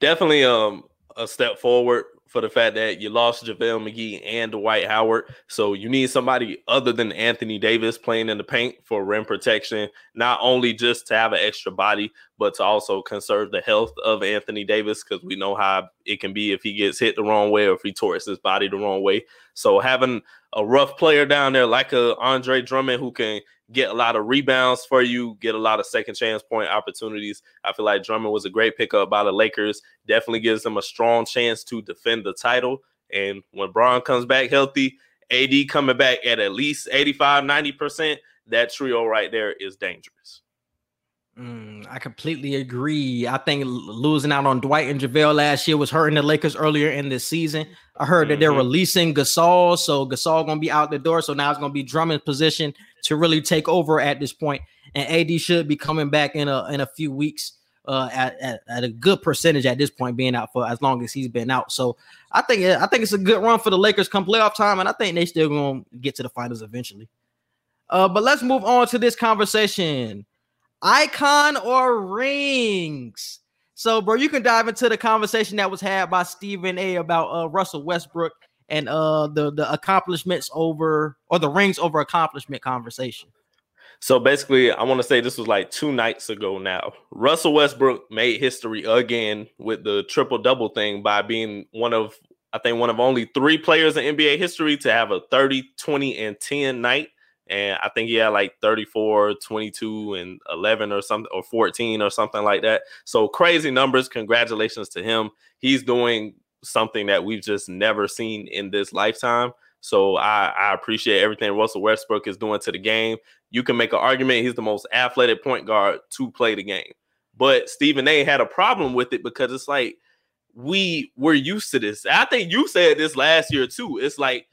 Definitely um a step forward for the fact that you lost JaVale McGee and Dwight Howard. So you need somebody other than Anthony Davis playing in the paint for rim protection, not only just to have an extra body, but to also conserve the health of Anthony Davis because we know how it can be if he gets hit the wrong way or if he torts his body the wrong way. So having a rough player down there like a Andre Drummond who can get a lot of rebounds for you, get a lot of second chance point opportunities. I feel like Drummond was a great pickup by the Lakers. Definitely gives them a strong chance to defend the title. And when Bron comes back healthy, AD coming back at at least 85, 90%, that trio right there is dangerous. Mm, I completely agree. I think losing out on Dwight and JaVale last year was hurting the Lakers earlier in this season. I heard that they're Mhm. releasing Gasol, so Gasol gonna be out the door. So now it's gonna be Drummond's position to really take over at this point, and AD should be coming back in a in a few weeks. Uh, at, at, at a good percentage at this point, being out for as long as he's been out. So I think I think it's a good run for the Lakers come playoff time, and I think they still gonna get to the finals eventually. Uh, but let's move on to this conversation icon or rings. So, bro, you can dive into the conversation that was had by Stephen A about uh, Russell Westbrook and uh the the accomplishments over or the rings over accomplishment conversation. So basically, I want to say this was like two nights ago now. Russell Westbrook made history again with the triple double thing by being one of, I think, one of only three players in NBA history to have a 30, 20, and 10 night And I think he had like 34, 22, and 11 or something, or 14 or something like that. So crazy numbers. Congratulations to him. He's doing something that we've just never seen in this lifetime. So I, I appreciate everything Russell Westbrook is doing to the game. You can make an argument he's the most athletic point guard to play the game. But Stephen A had a problem with it because it's like we were used to this. I think you said this last year too. It's like,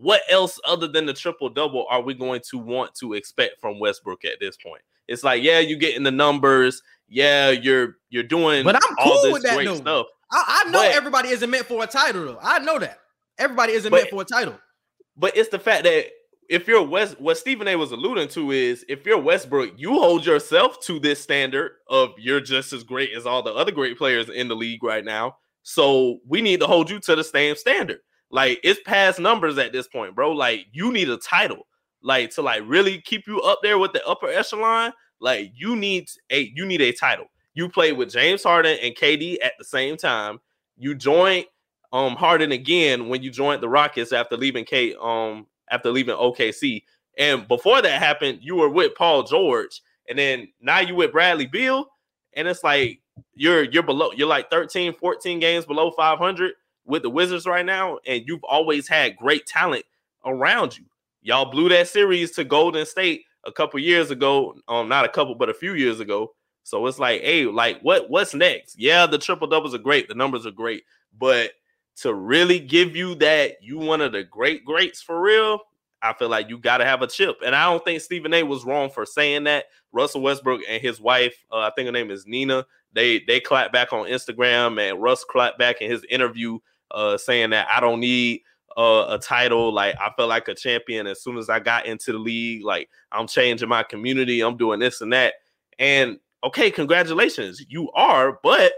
what else other than the triple double are we going to want to expect from Westbrook at this point? It's like, yeah, you're getting the numbers. Yeah, you're you're doing But I'm all cool this with that, great though. stuff. I, I know But- everybody isn't meant for a title, though. I know that everybody isn't But- meant for a title. But it's the fact that if you're West, what Stephen A was alluding to is if you're Westbrook, you hold yourself to this standard of you're just as great as all the other great players in the league right now. So we need to hold you to the same standard. Like it's past numbers at this point, bro. Like you need a title, like to like really keep you up there with the upper echelon. Like you need a you need a title. You played with James Harden and KD at the same time. You joined um Harden again when you joined the Rockets after leaving K um after leaving OKC. And before that happened, you were with Paul George, and then now you with Bradley Beal, and it's like you're you're below you're like 13, 14 games below 500 with the Wizards right now, and you've always had great talent around you. Y'all blew that series to Golden State a couple years ago, um not a couple but a few years ago. So it's like, hey, like what what's next? Yeah, the triple doubles are great, the numbers are great, but to really give you that you one of the great greats for real, I feel like you got to have a chip. And I don't think Stephen A was wrong for saying that. Russell Westbrook and his wife, uh, I think her name is Nina, they they clapped back on Instagram and Russ clapped back in his interview uh, saying that I don't need uh, a title. Like I felt like a champion as soon as I got into the league. Like I'm changing my community. I'm doing this and that. And okay, congratulations, you are. But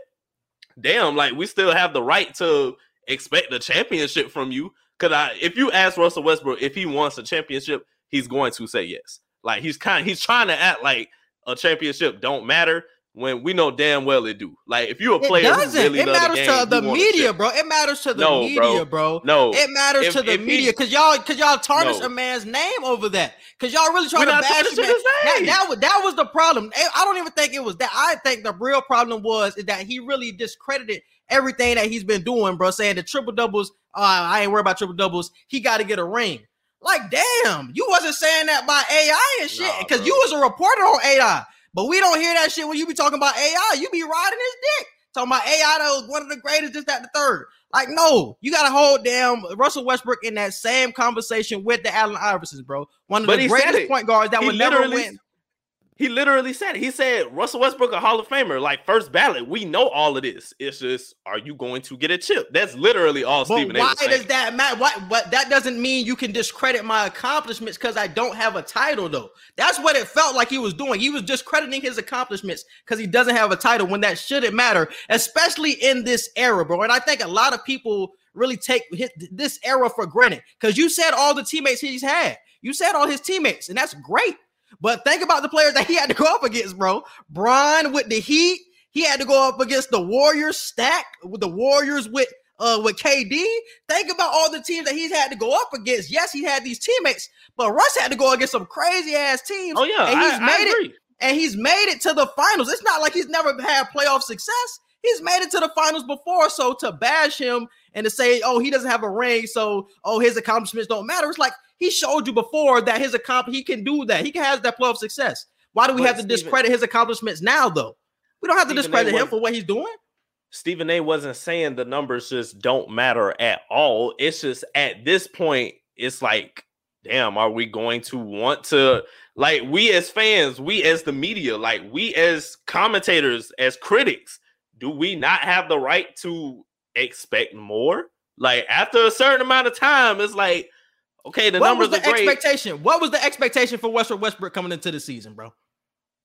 damn, like we still have the right to expect a championship from you. Cause I, if you ask Russell Westbrook if he wants a championship, he's going to say yes. Like he's kind, he's trying to act like a championship don't matter when we know damn well it do. Like if you're a player, who doesn't. really it matters the, game, to the you media, bro. It matters to the No, media, bro. No, It matters If- to the media because y'all because y'all tarnish No. a man's name over that. Because y'all really trying We're to bash him. his That, name. that was that was the problem. I I don't even think it was that. I think the real problem was is that he really discredited everything that he's been doing, bro. Saying the triple doubles, uh, I ain't worried about triple doubles. He got to get a ring. Like, damn, you wasn't saying that by AI and shit because bro. you was a reporter on AI. But we don't hear that shit when you be talking about AI. You be riding his dick. Talking about AI that was one of the greatest, just that, the third. Like, no, you gotta hold down Russell Westbrook in that same conversation with the Allen Iversons, bro. One of But the greatest point guards that He would never win. He literally said it. He said Russell Westbrook a Hall of Famer, like first ballot. We know all of this. It's just, are you going to get a chip? That's literally all But Stephen A. why does that matter? What? What? That doesn't mean you can discredit my accomplishments because I don't have a title, though. That's what it felt like he was doing. He was discrediting his accomplishments because he doesn't have a title when that shouldn't matter, especially in this era, bro. And I think a lot of people really take his, this era for granted because you said all the teammates he's had. You said all his teammates, and that's great. But think about the players that he had to go up against, bro. Bron with the Heat. He had to go up against the Warriors stack with the Warriors with uh with KD. Think about all the teams that he's had to go up against. Yes, he had these teammates, but Russ had to go against some crazy ass teams. Oh yeah, and he's I, I made it agree. and he's made it to the finals. It's not like he's never had playoff success. He's made it to the finals before. So to bash him and to say, oh, he doesn't have a ring, so oh, his accomplishments don't matter. It's like he showed you before that his accomp he can do that. He has that that of success. Why do we But have to Stephen- discredit his accomplishments now, though? We don't have to Stephen discredit him for what he's doing. Stephen A. wasn't saying the numbers just don't matter at all. It's just at this point, it's like, damn, are we going to want to like we as fans, we as the media, like we as commentators, as critics, do we not have the right to expect more? Like after a certain amount of time, it's like, okay, the what was the are great expectation? What was the expectation for Westbrook Westbrook coming into the season, bro?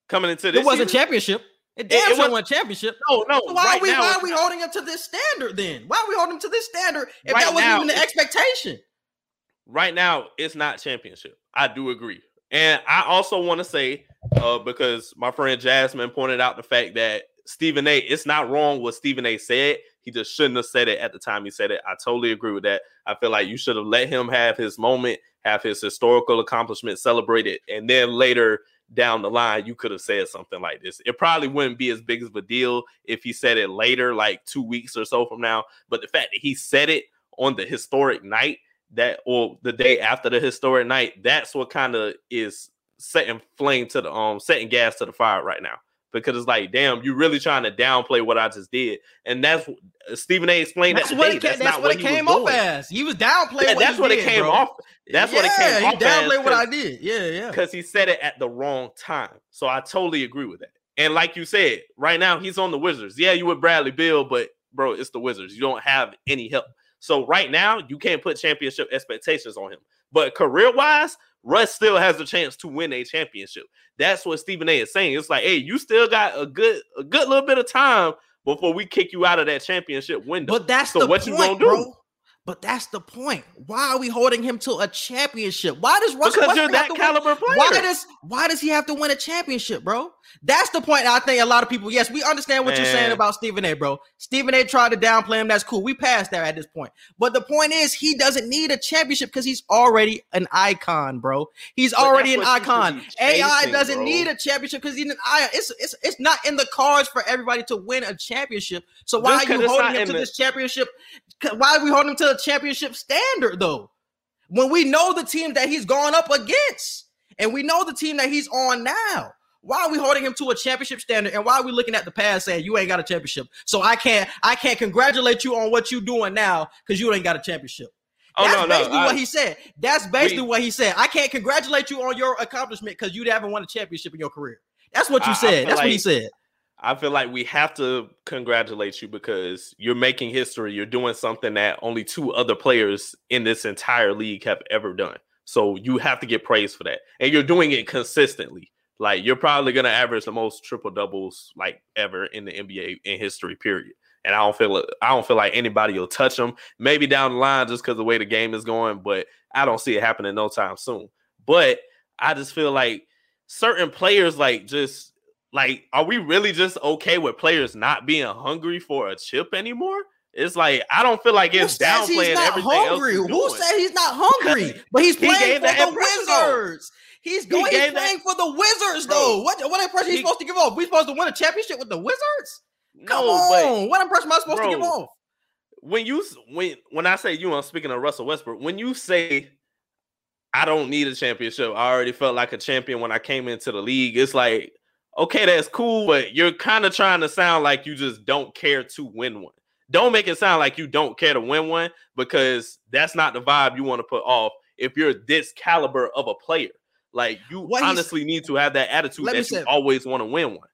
coming into this. It wasn't season. championship. It damn it wasn't championship. No, no. So why right are we now, why are we holding him to this standard then? Why are we holding him to this standard if Right that wasn't now, even the expectation? right now it's not championship. I do agree. And I also want to say, uh, because my friend Jasmine pointed out the fact that Stephen A, it's not wrong what Stephen A said. He just shouldn't have said it at the time he said it. I totally agree with that. I feel like you should have let him have his moment, have his historical accomplishment celebrated, and then later down the line, you could have said something like this. It probably wouldn't be as big of a deal if he said it later, like two weeks or so from now. But the fact that he said it on the historic night that or the day after the historic night, that's what kind of is setting flame to the um setting gas to the fire right now because it's like, damn, you're really trying to downplay what I just did, and that's Stephen A. explained That's that what it, That's, that's not what what it came off doing. as. He was downplaying. Yeah, what that's what did, it came bro. off. That's what it came he off downplayed what I did. Yeah, yeah. because he said it at the wrong time. So I totally agree with that. And like you said, right now he's on the Wizards. Yeah, you with Bradley Beal, but bro, it's the Wizards. You don't have any help. So right now you can't put championship expectations on him. But career wise, Russ still has a chance to win a championship. That's what Stephen A. is saying. It's like, hey, you still got a good a good little bit of time before we kick you out of that championship window. But that's So the what point, you gonna do? bro. But that's the point. Why are we holding him to a championship? Why does Russell because you're Westbrook that to win- caliber player. Why does why does he have to win a championship, bro? That's the point. I think a lot of people. Yes, we understand what you're saying about Stephen A. Bro, Stephen A. tried to downplay him. That's cool. We passed that at this point. But the point is, he doesn't need a championship because he's already an icon, bro. He's But already an that's what you should icon. be AI doesn't bro. need a championship because he's an icon. It's, it's it's not in the cards for everybody to win a championship. So why Just are you holding him to this championship? Why are we holding him to a championship standard though? When we know the team that he's gone up against, and we know the team that he's on now. Why are we holding him to a championship standard? And why are we looking at the past saying you ain't got a championship? So I can't I can't congratulate you on what you're doing now because you ain't got a championship. Oh That's no, no. basically I- what he said. That's basically We- what he said. I can't congratulate you on your accomplishment because you haven't won a championship in your career. That's what you I- I said. feel That's what he said. I feel like we have to congratulate you because you're making history. You're doing something that only two other players in this entire league have ever done. So you have to get praise for that. And you're doing it consistently. Like you're probably gonna average the most triple doubles like ever in the NBA in history, period. And I don't feel I don't feel like anybody will touch them. Maybe down the line just because the way the game is going, but I don't see it happening no time soon. But I just feel like certain players like just like are we really just okay with players not being hungry for a chip anymore? It's like I don't feel like Who it's he's downplaying not everything hungry? else. Who doing. said he's not hungry? But he's He playing for the. Wizards. He's He going. He's gave that- playing for the Wizards, Bro, though. What what impression he's he- supposed to give off? We supposed to win a championship with the Wizards? Come No, but. What impression am I supposed to give off? when you when when I say you, I'm speaking of Russell Westbrook. When you say I don't need a championship, I already felt like a champion when I came into the league. It's like okay, that's cool, but you're kind of trying to sound like you just don't care to win one. Don't make it sound like you don't care to win one because that's not the vibe you want to put off if you're this caliber of a player. Like you What honestly need to have that attitude that you say- always want to win one.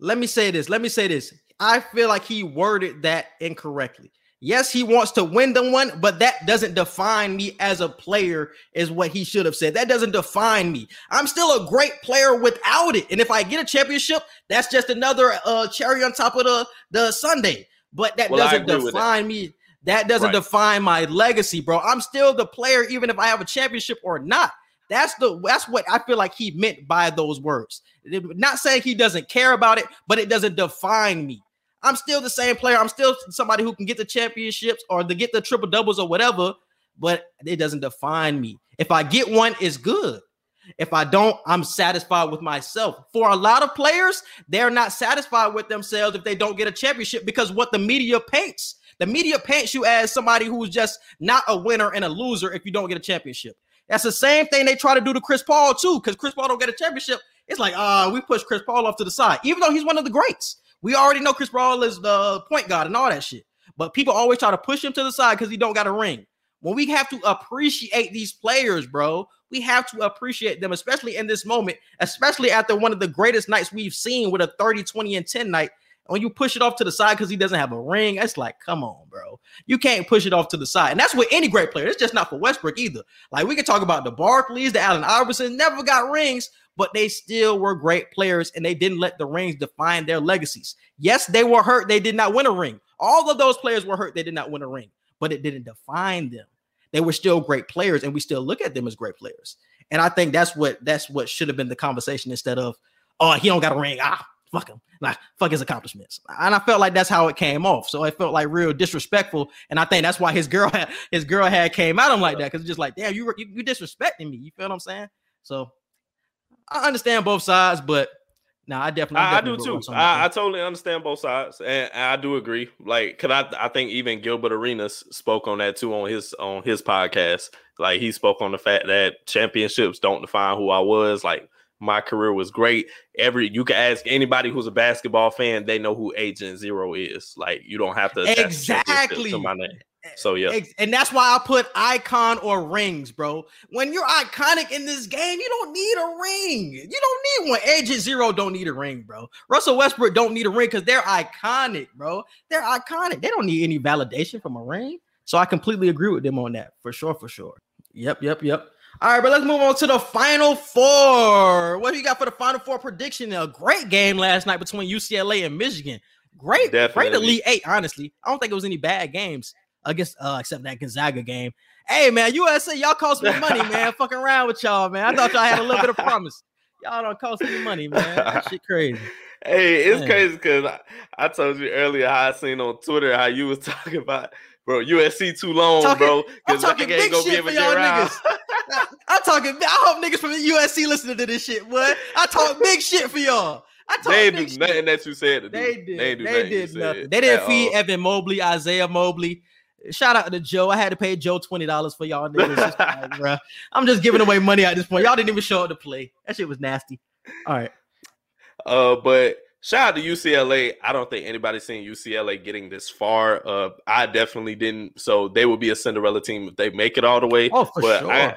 Let me say this. Let me say this. I feel like he worded that incorrectly. Yes, he wants to win the one, but that doesn't define me as a player, is what he should have said. That doesn't define me. I'm still a great player without it. And if I get a championship, that's just another uh, cherry on top of the, the sundae. But that Well, doesn't define me. That doesn't Right. define my legacy, bro. I'm still the player, even if I have a championship or not. That's the that's what I feel like he meant by those words. Not saying he doesn't care about it, but it doesn't define me. I'm still the same player. I'm still somebody who can get the championships or to get the triple doubles or whatever, but it doesn't define me. If I get one, it's good. If I don't, I'm satisfied with myself. For a lot of players, they're not satisfied with themselves if they don't get a championship because what the media paints. The media paints you as somebody who's just not a winner and a loser if you don't get a championship. That's the same thing they try to do to Chris Paul too, because Chris Paul don't get a championship. It's like, ah, we push Chris Paul off to the side, even though he's one of the greats. We already know Chris Paul is the point guard and all that shit. But people always try to push him to the side because he don't got a ring. When we have to appreciate these players, bro, we have to appreciate them, especially in this moment, especially after one of the greatest nights we've seen with a 30, 20, and 10 night. When you push it off to the side because he doesn't have a ring, it's like, come on, bro. You can't push it off to the side. And that's with any great player. It's just not for Westbrook either. Like we can talk about the Barkleys, the Allen Iverson, never got rings, but they still were great players and they didn't let the rings define their legacies. Yes, they were hurt. They did not win a ring. All of those players were hurt. They did not win a ring, but it didn't define them. They were still great players, and we still look at them as great players. And I think that's what that's what should have been the conversation instead of, oh, he don't got a ring. Ah, fuck him, like fuck his accomplishments. And I felt like that's how it came off. So it felt like real disrespectful. And I think that's why his girl had his girl had came at him like that because it's just like, damn, you were you, you disrespecting me. You feel what I'm saying? So I understand both sides, but no, I definitely, I, I definitely do too. want something like I, I totally understand both sides, and, and I do agree. Like, cause I I think even Gilbert Arenas spoke on that too on his on his podcast. Like, he spoke on the fact that championships don't define who I was. Like, my career was great. Every you can ask anybody who's a basketball fan, they know who Agent Zero is. Like, you don't have to Exactly. to my name. So yeah, And that's why I put icon or rings, bro. When you're iconic in this game, you don't need a ring. You don't need one. Agent Zero don't need a ring, bro. Russell Westbrook don't need a ring because they're iconic, bro. They're iconic. They don't need any validation from a ring. So I completely agree with them on that for sure, for sure. Yep, yep, yep. All right, but let's move on to the final four. What do you got for the final four prediction? A great game last night between UCLA and Michigan. Great, great Definitely. Elite Eight, honestly. I don't think it was any bad games against uh except that Gonzaga game. Hey man, USC, y'all cost me money, man. Fucking around with y'all, man. I thought y'all had a little bit of promise. Y'all don't cost me money, man. That shit crazy. Hey, it's Man. crazy because I, I told you earlier how I seen on Twitter how you was talking about, bro, USC too long, Talking- bro. I'm talking big shit for y'all niggas. I'm talking. I hope niggas from the USC listening to this shit, boy. I talk big shit for y'all. I talk they big ain't do shit. nothing that you said. They did. They, They, do nothing did nothing. They didn't feed all. Evan Mobley, Isaiah Mobley. Shout out to Joe. I had to pay Joe twenty dollars for y'all niggas. It's like, bruh, I'm just giving away money at this point. Y'all didn't even show up to play. That shit was nasty. All right. Uh, but shout out to UCLA. I don't think anybody's seen UCLA getting this far. Uh, I definitely didn't. So they will be a Cinderella team if they make it all the way. Oh, for but sure. I,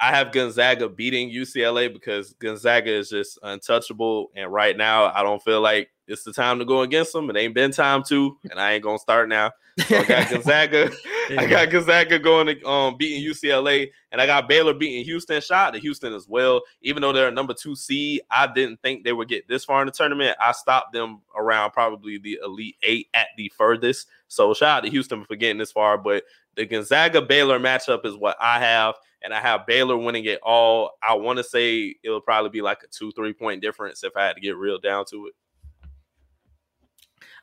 I have Gonzaga beating UCLA because Gonzaga is just untouchable. And right now, I don't feel like it's the time to go against them. It ain't been time to, and I ain't gonna start now. So I got Gonzaga. I got Gonzaga going to um beating UCLA, and I got Baylor beating Houston. Shout out to Houston as well. Even though they're a number two seed, I didn't think they would get this far in the tournament. I stopped them around probably the elite eight at the furthest. So shout out to Houston for getting this far. But the Gonzaga Baylor matchup is what I have, and I have Baylor winning it all. I want to say it'll probably be like a two three point difference if I had to get real down to it.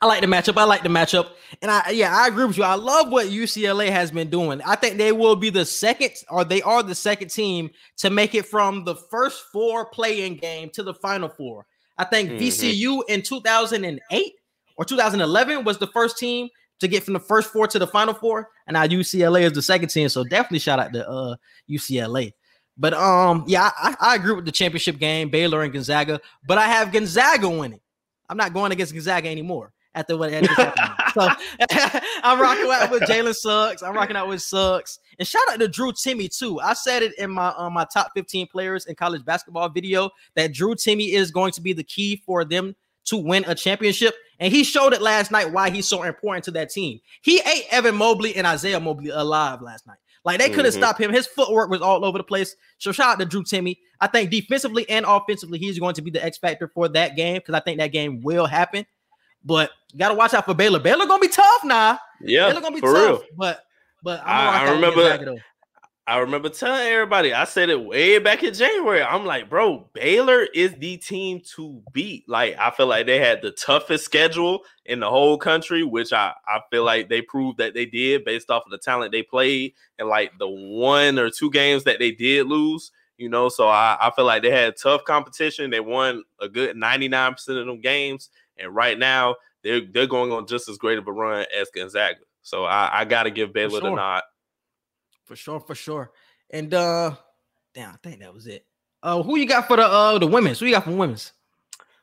I like the matchup. I like the matchup. And I yeah, I agree with you. I love what UCLA has been doing. I think they will be the second, or they are the second team to make it from the first four playing game to the final four. I think Mhm. VCU in 2008 or 2011 was the first team to get from the first four to the final four, and now UCLA is the second team. So definitely shout out to uh UCLA. But um, yeah, I, I agree with the championship game, Baylor and Gonzaga. But I have Gonzaga winning. I'm not going against Gonzaga anymore after what just happened. So I'm rocking out with Jalen Suggs. I'm rocking out with Suggs. And shout out to Drew Timme too. I said it in my uh, my top 15 players in college basketball video that Drew Timme is going to be the key for them to win a championship. And he showed it last night why he's so important to that team. He ate Evan Mobley and Isaiah Mobley alive last night. Like they couldn't Mhm. stop him. His footwork was all over the place. So shout out to Drew Timme. I think defensively and offensively, he's going to be the X factor for that game because I think that game will happen. But you got to watch out for Baylor. Baylor gonna be tough now. Yeah, Baylor gonna be tough. real. But but I- I remember-. I remember telling everybody, I said it way back in January. I'm like, bro, Baylor is the team to beat. Like, I feel like they had the toughest schedule in the whole country, which I, I feel like they proved that they did based off of the talent they played and like the one or two games that they did lose, you know. So I, I feel like they had tough competition. They won a good 99% of them games. And right now, they're they're going on just as great of a run as Gonzaga. So I, I gotta give Baylor the nod. For sure, for sure. And uh damn, I think that was it. Uh who you got for the uh the women's? Who you got for women's?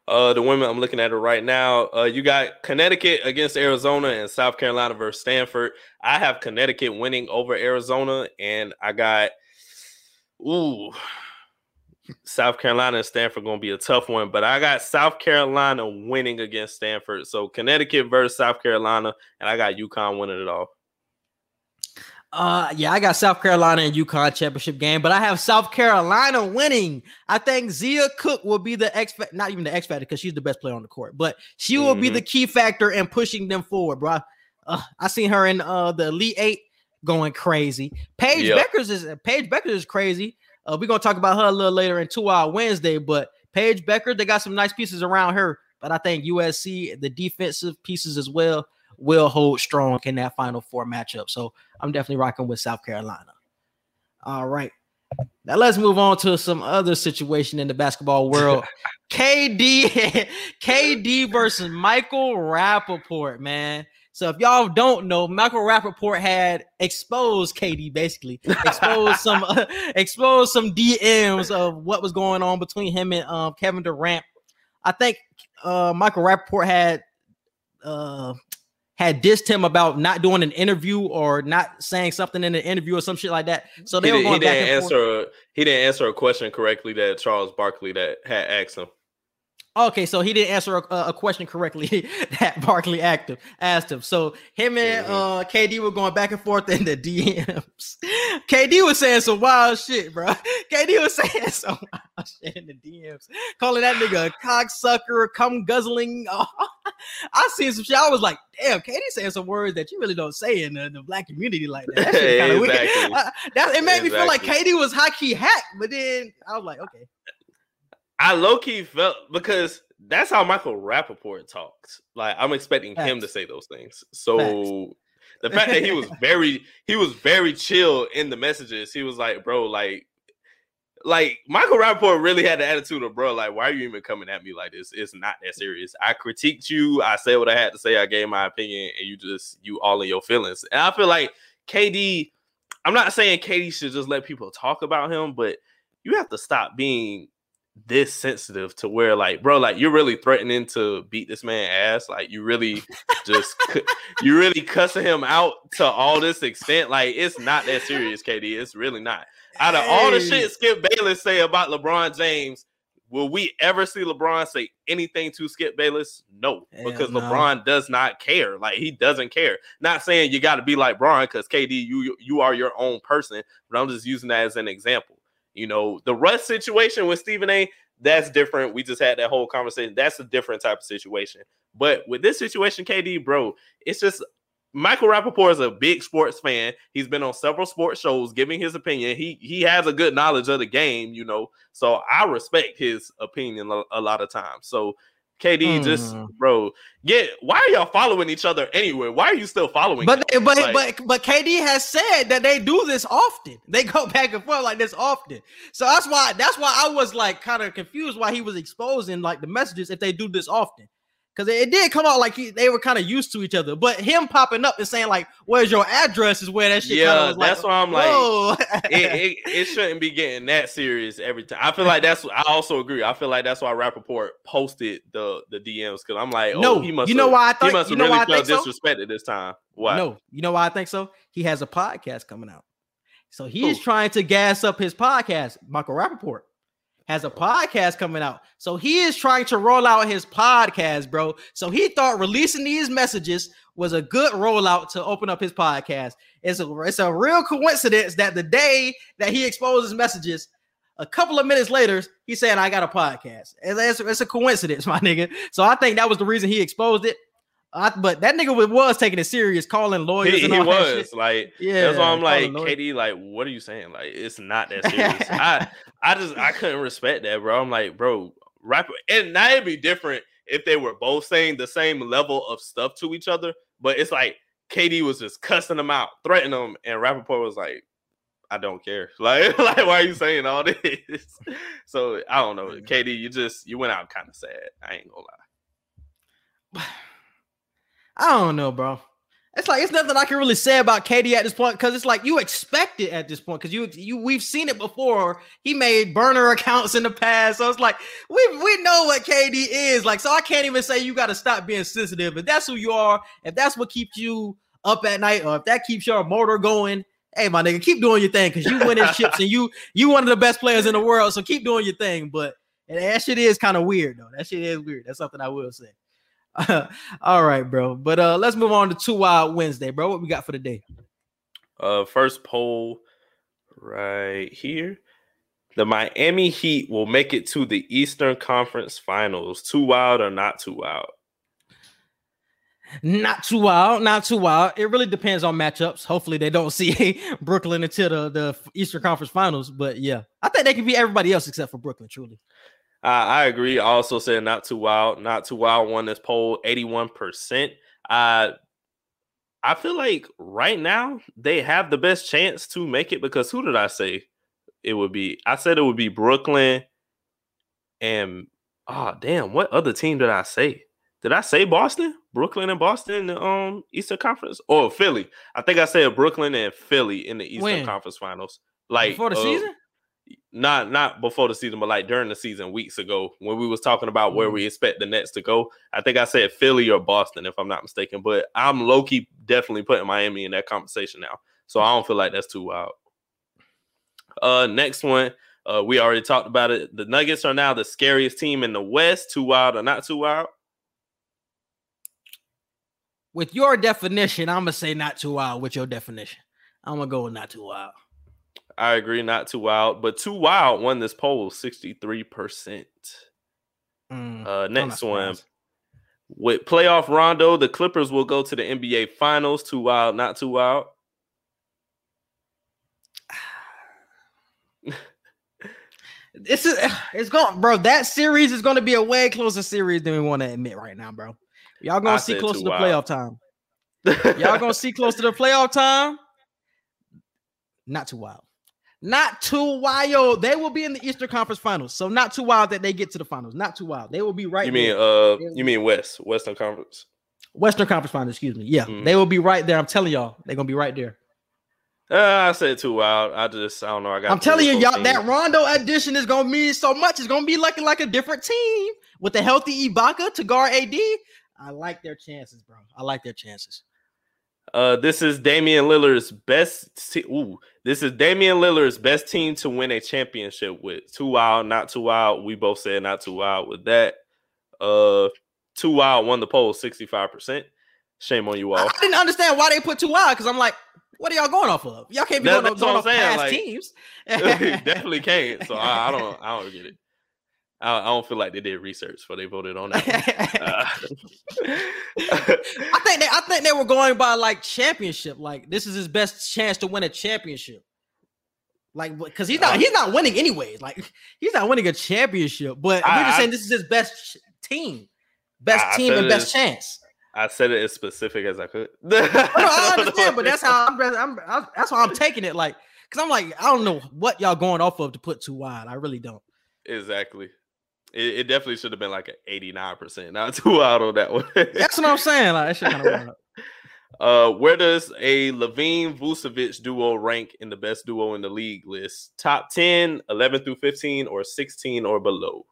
Uh, the women I'm looking at it right now. Uh, you got Connecticut against Arizona and South Carolina versus Stanford. I have Connecticut winning over Arizona, and I got ooh South Carolina and Stanford going to be a tough one, but I got South Carolina winning against Stanford. So Connecticut versus South Carolina, and I got UConn winning it all. Uh yeah, I got South Carolina and UConn championship game, but I have South Carolina winning. I think Zia Cooke will be the X not even the X factor because she's the best player on the court, but she will be Mhm. the key factor in pushing them forward, bro. Uh, I seen her in uh the Elite Eight going crazy. Paige Yep. Bueckers is Paige Bueckers is crazy. Uh, we're gonna talk about her a little later in two hour Wednesday, but Paige Becker, they got some nice pieces around her. but I think USC, the defensive pieces as well, will hold strong in that Final Four matchup. So I'm definitely rocking with South Carolina. All right. Now let's move on to some other situation in the basketball world. KD, KD versus Michael Rapaport, man. So if y'all don't know, Michael Rapaport had exposed KD basically, exposed some uh, exposed some DMs of what was going on between him and um, Kevin Durant. I think uh, Michael Rapaport had uh, had dissed him about not doing an interview or not saying something in an interview or some shit like that. So they he, were did, going he back didn't and answer. forth. He didn't answer a question correctly that Charles Barkley that had asked him. Okay, so he didn't answer a, a question correctly that Barkley active asked him. So him and uh, KD were going back and forth in the DMs. KD was saying some wild shit, bro. KD was saying some wild shit in the DMs, calling that nigga a cocksucker, come guzzling. I seen some shit. I was like, damn, KD saying some words that you really don't say in the, the black community like that. That shit kind of Exactly. weird. Uh, that, it made me feel like KD was high key hack, but then I was like, okay. I low key felt because that's how Michael Rapaport talks. Like I'm expecting him to say those things. So the fact that he was very he was very chill in the messages. He was like, bro, like like Michael Rapaport really had the attitude of bro, like, why are you even coming at me like this? It's not that serious. I critiqued you, I said what I had to say, I gave my opinion, and you just you all in your feelings. And I feel like KD, I'm not saying KD should just let people talk about him, but you have to stop being this sensitive to where like bro like you're really threatening to beat this man ass like you really just you really cussing him out to all this extent like it's not that serious kd it's really not. Out of all the shit skip bayless say about lebron james will we ever see lebron say anything to skip bayless? No Hell because no. lebron does not care like he doesn't care. Not saying you got to be like Bron because kd you you are your own person but i'm just using that as an example you know, the Russ situation with Stephen A, that's different. We just had that whole conversation. That's a different type of situation. But with this situation, KD, bro, it's just Michael Rapaport is a big sports fan. He's been on several sports shows giving his opinion. He he has a good knowledge of the game, you know. So I respect his opinion a, a lot of times. So KD, just Mhm. bro, get why are y'all following each other anyway? Why are you still following? But him? but Like- but but KD has said that they do this often. They go back and forth like this often. So that's why that's why I was like kind of confused why he was exposing like the messages if they do this often. Because it, did come out like he, they were kind of used to each other, but him popping up and saying like, "Where's your address?" is where that shit. Yeah, was like, that's why I'm like, it, it, it shouldn't be getting that serious every time. I feel like that's. I also agree. I feel like that's why Rapaport posted the the DMs because I'm like, oh, No, he must. you know why I he think- must you know really why I felt think so? disrespected this time. Why? No, you know why I think so? He has a podcast coming out. So he is trying to gas up his podcast. Michael Rapaport has a podcast coming out. So he is trying to roll out his podcast, bro. So he thought releasing these messages was a good rollout to open up his podcast. It's a it's a real coincidence that the day that he exposes messages, a couple of minutes later, he's saying, I got a podcast. And It's, it's a coincidence, my nigga. So I think that was the reason he exposed it. I, but that nigga was, was taking it serious, calling lawyers He, and he all that shit. was like, Yeah, that's why I'm like. KD, like, what are you saying? Like, it's not that serious. I, I just, I couldn't respect that, bro. I'm like, bro, rap, and now it'd be different if they were both saying the same level of stuff to each other. But it's like KD was just cussing them out, threatening them, and Rapaport was like, I don't care. Like, like, why are you saying all this? so I don't know. KD, you just you went out kind of sad. I ain't gonna lie. I don't know, bro. It's like it's nothing I can really say about KD at this point because it's like you expect it at this point because you you we've seen it before. He made burner accounts in the past, so it's like we we know what KD is like. So I can't even say you got to stop being sensitive. If that's who you are, if that's what keeps you up at night, or if that keeps your motor going, hey my nigga, keep doing your thing because you winning chips and you you one of the best players in the world. So keep doing your thing. But that shit is kind of weird though. That shit is weird. That's something I will say. All right, bro. But uh let's move on to too wild Wednesday, bro. What we got for the day? Uh, first poll right here. The Miami Heat will make it to the Eastern Conference Finals. Too wild or not too wild? Not too wild, not too wild. It really depends on matchups. Hopefully, they don't see Brooklyn until the, the Eastern Conference Finals. But yeah, I think they can be everybody else except for Brooklyn. Truly, I, I agree. I also said not too wild. Not too wild won this poll 81%. Uh I feel like right now they have the best chance to make it because who did I say it would be? I said it would be Brooklyn and oh damn, what other team did I say? Did I say Boston? Brooklyn and Boston in the um Eastern Conference? Or Philly? I think I said Brooklyn and Philly in the Eastern When? Conference Finals. Like Before the uh, season? Not not before the season, but like during the season weeks ago when we was talking about where Mm. we expect the Nets to go. I think I said Philly or Boston, if I'm not mistaken. But I'm low key definitely putting Miami in that conversation now. So I don't feel like that's too wild. Uh next one. Uh we already talked about it. The Nuggets are now the scariest team in the West. Too wild or not too wild? With your definition, I'm gonna say not too wild. With your definition, I'm gonna go with not too wild. I agree, not too wild, but too wild won this poll 63%. Mm, Uh, next one. surprised. With playoff Rondo, the Clippers will go to the NBA Finals. Too wild, not too wild. This is it's going, bro. That series is going to be a way closer series than we want to admit right now, bro. Y'all gonna I see close to the wild. playoff time. Y'all gonna see close to the playoff time. Not too wild. Not too wild. They will be in the Eastern Conference Finals, so not too wild that they get to the finals. Not too wild. They will be right. you mean there. uh you mean West, Western Conference. Western Conference Finals? Excuse me. Yeah, Mhm. they will be right there. I'm telling y'all, they're gonna be right there. Uh, I said too wild. I just I don't know. I got I'm telling you, y'all, four that. Rondo addition is gonna mean so much. It's gonna be looking like a different team with the healthy Ibaka to guard AD. I like their chances, bro. I like their chances. Uh this is Damian Lillard's best te- ooh, this is Damian Lillard's best team to win a championship with. Too wild, not too wild. We both said not too wild with that. Uh too wild won the poll 65%. Shame on you all. I didn't understand why they put two wild because I'm like, what are y'all going off of? Y'all can't be That- going, off- that's what going off saying, past like- teams. Definitely can't. So I, I don't I don't get it. I, I don't feel like they did research before they voted on that. Uh, I think they, I think they were going by like championship. Like this is his best chance to win a championship. Like because he's not Uh, he's not winning anyways. Like he's not winning a championship. But I- we're just saying this is his best team, best team and best chance. I said it as specific as I could. No, I understand, but that's how I'm, I'm, I'm that's why I'm taking it. Like because I'm like I don't know what y'all going off of to put too wide. I really don't. exactly. It, it definitely should have been like an 89%, not too out on that one. That's what I'm saying. Like that shit kind of uh, where does a LaVine Vucevic duo rank in the best duo in the league list? Top 10, 11 through 15, or 16 or below?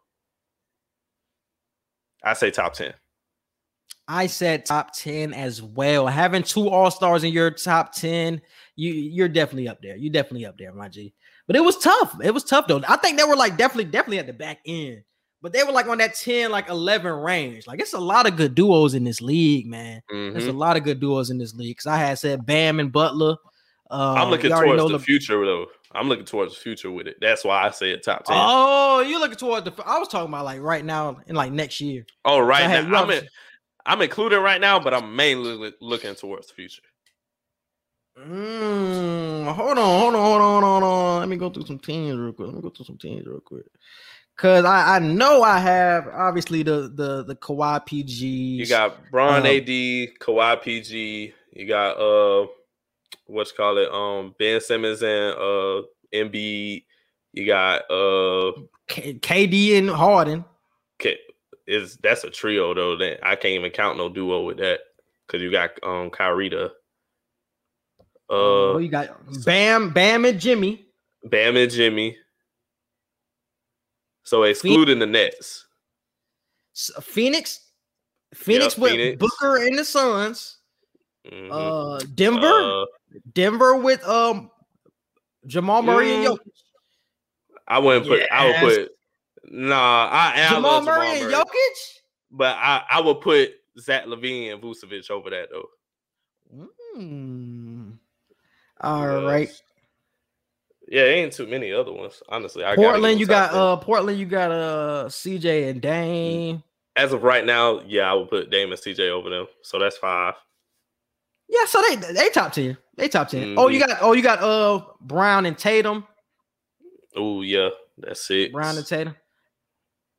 I say top 10. I said top 10 as well. Having two all-stars in your top 10, you you're definitely up there. You're definitely up there, my G. But it was tough. It was tough though. I think they were like definitely, definitely at the back end. But they were like on that 10, like 11 range. Like it's a lot of good duos in this league, man. There's a Mhm. lot of good duos in this league. Cause I had said Bam and Butler. Uh, I'm looking towards the Le- future, though. I'm looking towards the future with it. That's why I say it top 10. Oh, you're looking towards the. I was talking about like right now and like next year. Oh, right you now. I'm, in, I'm including right now, but I'm mainly looking towards the future. Mm, hold on, hold on, hold on, hold on. Let me go through some teams real quick. Let me go through some teams real quick. Cause I, I know I have obviously the the the Kawhi PGs. You got Bron Um, AD, Kawhi PG. You got uh, what's call it? Um, Ben Simmons and uh, Embiid. You got uh, K- KD and Harden. K- is that's a trio though. That I can't even count no duo with that because you got um Kyrie to oh, uh, you got Bam, Bam and Jimmy. Bam and Jimmy. So excluding the Nets. Phoenix, Phoenix with Phoenix. Booker and the Suns. Mhm. Uh, Denver, Uh, Denver with um Jamal Murray and Mm, Jokic. I wouldn't put. I would put. Nah, I, I Jamal Murray Jamal and Murray, Jokic. but I, I would put Zach LaVine and Vucevic over that though. Mm. All Who right. Yeah, ain't too many other ones. Honestly, I Portland, you got uh Portland, you got uh CJ and Dame. As of right now, yeah, I would put Dame and CJ over them. So that's five. Yeah, so they they top 10. They top 10. Oh, you Mhm. got oh you got uh Brown and Tatum. Oh yeah, that's it. Brown and Tatum.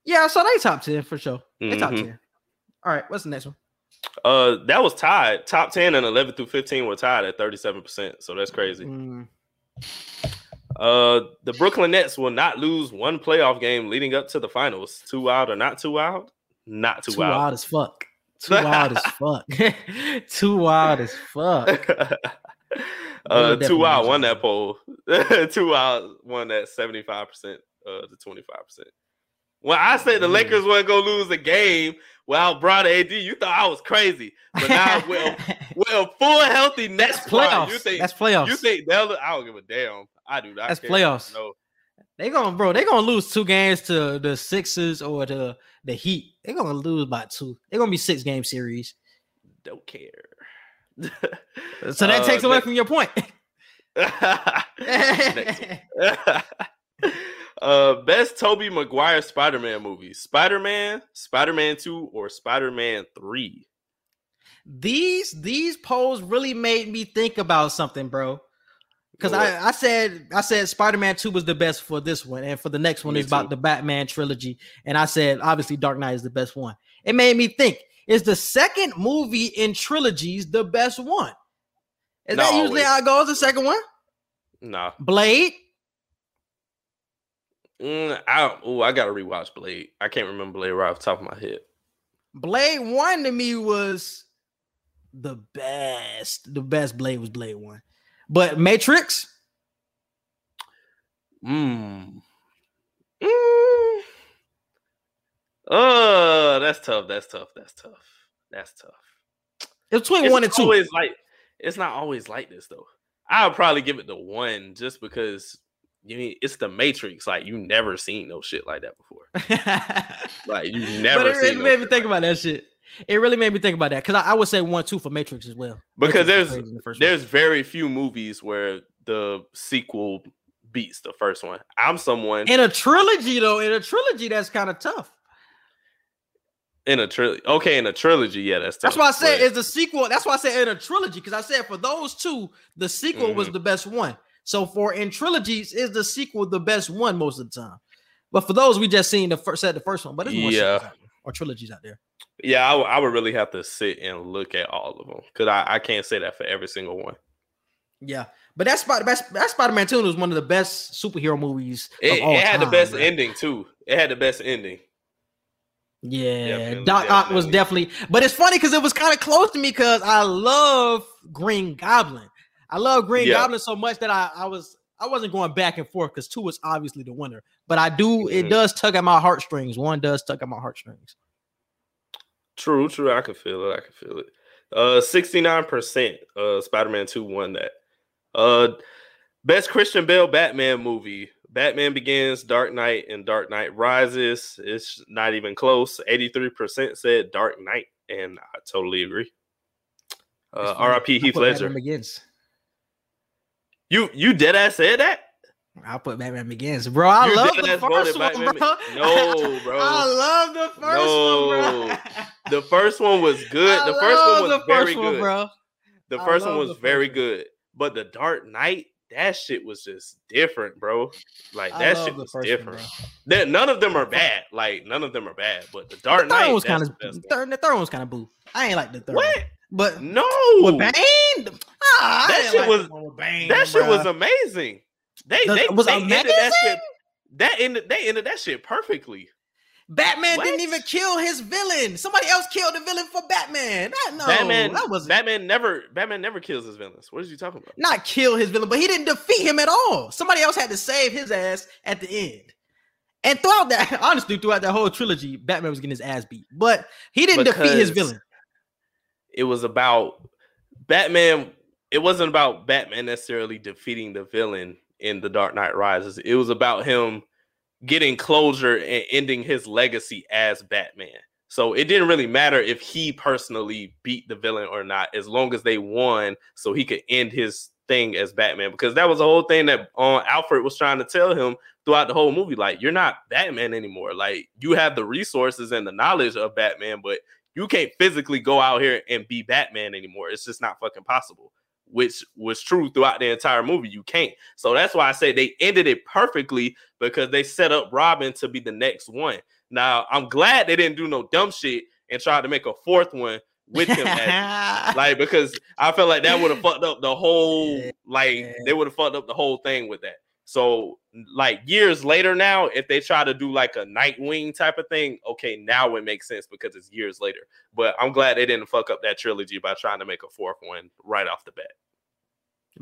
Yeah, so they top ten for sure. They top Mhm. ten. All right, what's the next one? Uh, that was tied. Top ten and eleven through fifteen were tied at thirty-seven percent. So that's crazy. Mm, Uh, the Brooklyn Nets will not lose one playoff game leading up to the finals. Too wild or not too wild? Not too, too wild. wild as fuck. Too wild as fuck. too wild as fuck. uh, too wild won that poll. too wild won that seventy-five percent uh to twenty-five percent. When I said the Mm. Lakers weren't gonna lose a game without Broad AD, you thought I was crazy. But now with a full healthy Nets playoffs. you think That's playoffs. you think they'll? I don't give a damn. I do not. That's care. playoffs. No, They gonna bro, they gonna lose two games to the Sixers or the the Heat. They're gonna lose by two. They're gonna be six game series. don't care. So that Uh, takes away next- from your point. Uh, best Tobey Maguire Spider-Man movie: Spider-Man, Spider-Man Two, or Spider-Man Three. these these polls really made me think about something, bro. Because I, I said I said Spider-Man 2 was the best for this one, and for the next one is about the Batman trilogy. And I said obviously Dark Knight is the best one. It made me think, is the second movie in trilogies the best one? Is that Not usually always. how it goes? The second one? Nah, Blade? mm, I oh I gotta rewatch Blade. I can't remember Blade right off the top of my head. Blade 1 to me was the best. The best Blade was Blade 1. But Matrix, Mm. Mm. Oh, that's tough. That's tough. That's tough. That's tough. it was between It's one and two. always like it's not always like this though. I'll probably give it the one just because you mean it's the Matrix. Like you never seen no shit like that before. Like you never but it, seen it no made me think like about that shit. It really made me think about that because I, I would say one, two for Matrix as well. Because Matrix there's- the first one. There's very few movies where the sequel beats the first one. I'm someone in a trilogy though. In a trilogy, that's kind of tough. in a trilogy. Okay, in a trilogy, yeah, that's That's why I said it's the sequel. That's why I said in a trilogy because I said for those two, the sequel was Mhm. the best one. So for in trilogies, is the sequel the best one most of the time? But for those, we just seen the first said the first one, but there's more Yeah. sequels out there, or trilogies out there. Yeah, I, w- I would really have to sit and look at all of them because I, I can't say that for every single one. Yeah, but that's Spider that's, that Spider Man Two was one of the best superhero movies. It, of all it had the best bro. ending too. It had the best ending. Yeah, Definitely, Doc Ock was definitely. but it's funny because it was kind of close to me because I love Green Goblin. I love Green Yeah. Goblin so much that I, I was I wasn't going back and forth because two was obviously the winner. But I do it Mhm. does tug at my heartstrings. One does tug at my heartstrings. True, true. I can feel it. I can feel it. Uh, sixty nine percent. Uh, Spider Man Two won that. Uh, best Christian Bale Batman movie. Batman Begins, Dark Knight, and Dark Knight Rises. It's not even close. Eighty three percent said Dark Knight, and I totally agree. Uh, R.I.P. Heath Ledger. Batman Begins. You you dead ass said that? I'll put Batman Begins, bro. I You love the first one, bro. Be- No, bro. I love the first one, bro. The first one was good. The first one was the very first one, good. bro. The first one was very one. good, but the Dark Knight, that shit was just different, bro. Like that shit was one, different. That none of them are bad. Like none of them are bad, but the Dark The Knight was kind of third. The third one was kind of boo. I ain't like the third. What? One. But No, with Bane, ah, I That shit like was- Bane, that shit was amazing. They The- they, was they ended that amazing? shit. That ended they ended that shit perfectly. Batman didn't even kill his villain. Somebody else killed the villain for Batman. That, no, Batman, that was Batman never Batman never kills his villains. What are you talking about? not kill his villain, but he didn't defeat him at all. Somebody else had to save his ass at the end. And throughout that, honestly, throughout that whole trilogy, Batman was getting his ass beat, but he didn't defeat his villain. it was about Batman. It wasn't about Batman necessarily defeating the villain in The Dark Knight Rises. It was about him getting closure and ending his legacy as Batman. So it didn't really matter if he personally beat the villain or not, as long as they won, so he could end his thing as Batman. Because that was the whole thing that uh, Alfred was trying to tell him throughout the whole movie. Like, you're not Batman anymore. Like, you have the resources and the knowledge of Batman, but you can't physically go out here and be Batman anymore. It's just not fucking possible. Which was true throughout the entire movie. You can't. So that's why I say they ended it perfectly because they set up Robin to be the next one. Now I'm glad they didn't do no dumb shit and try to make a fourth one with him as like because I felt like that would have fucked up the whole like they would have fucked up the whole thing with that. So like years later now, if they try to do like a Nightwing type of thing, okay, now it makes sense because it's years later. But I'm glad they didn't fuck up that trilogy by trying to make a fourth one right off the bat.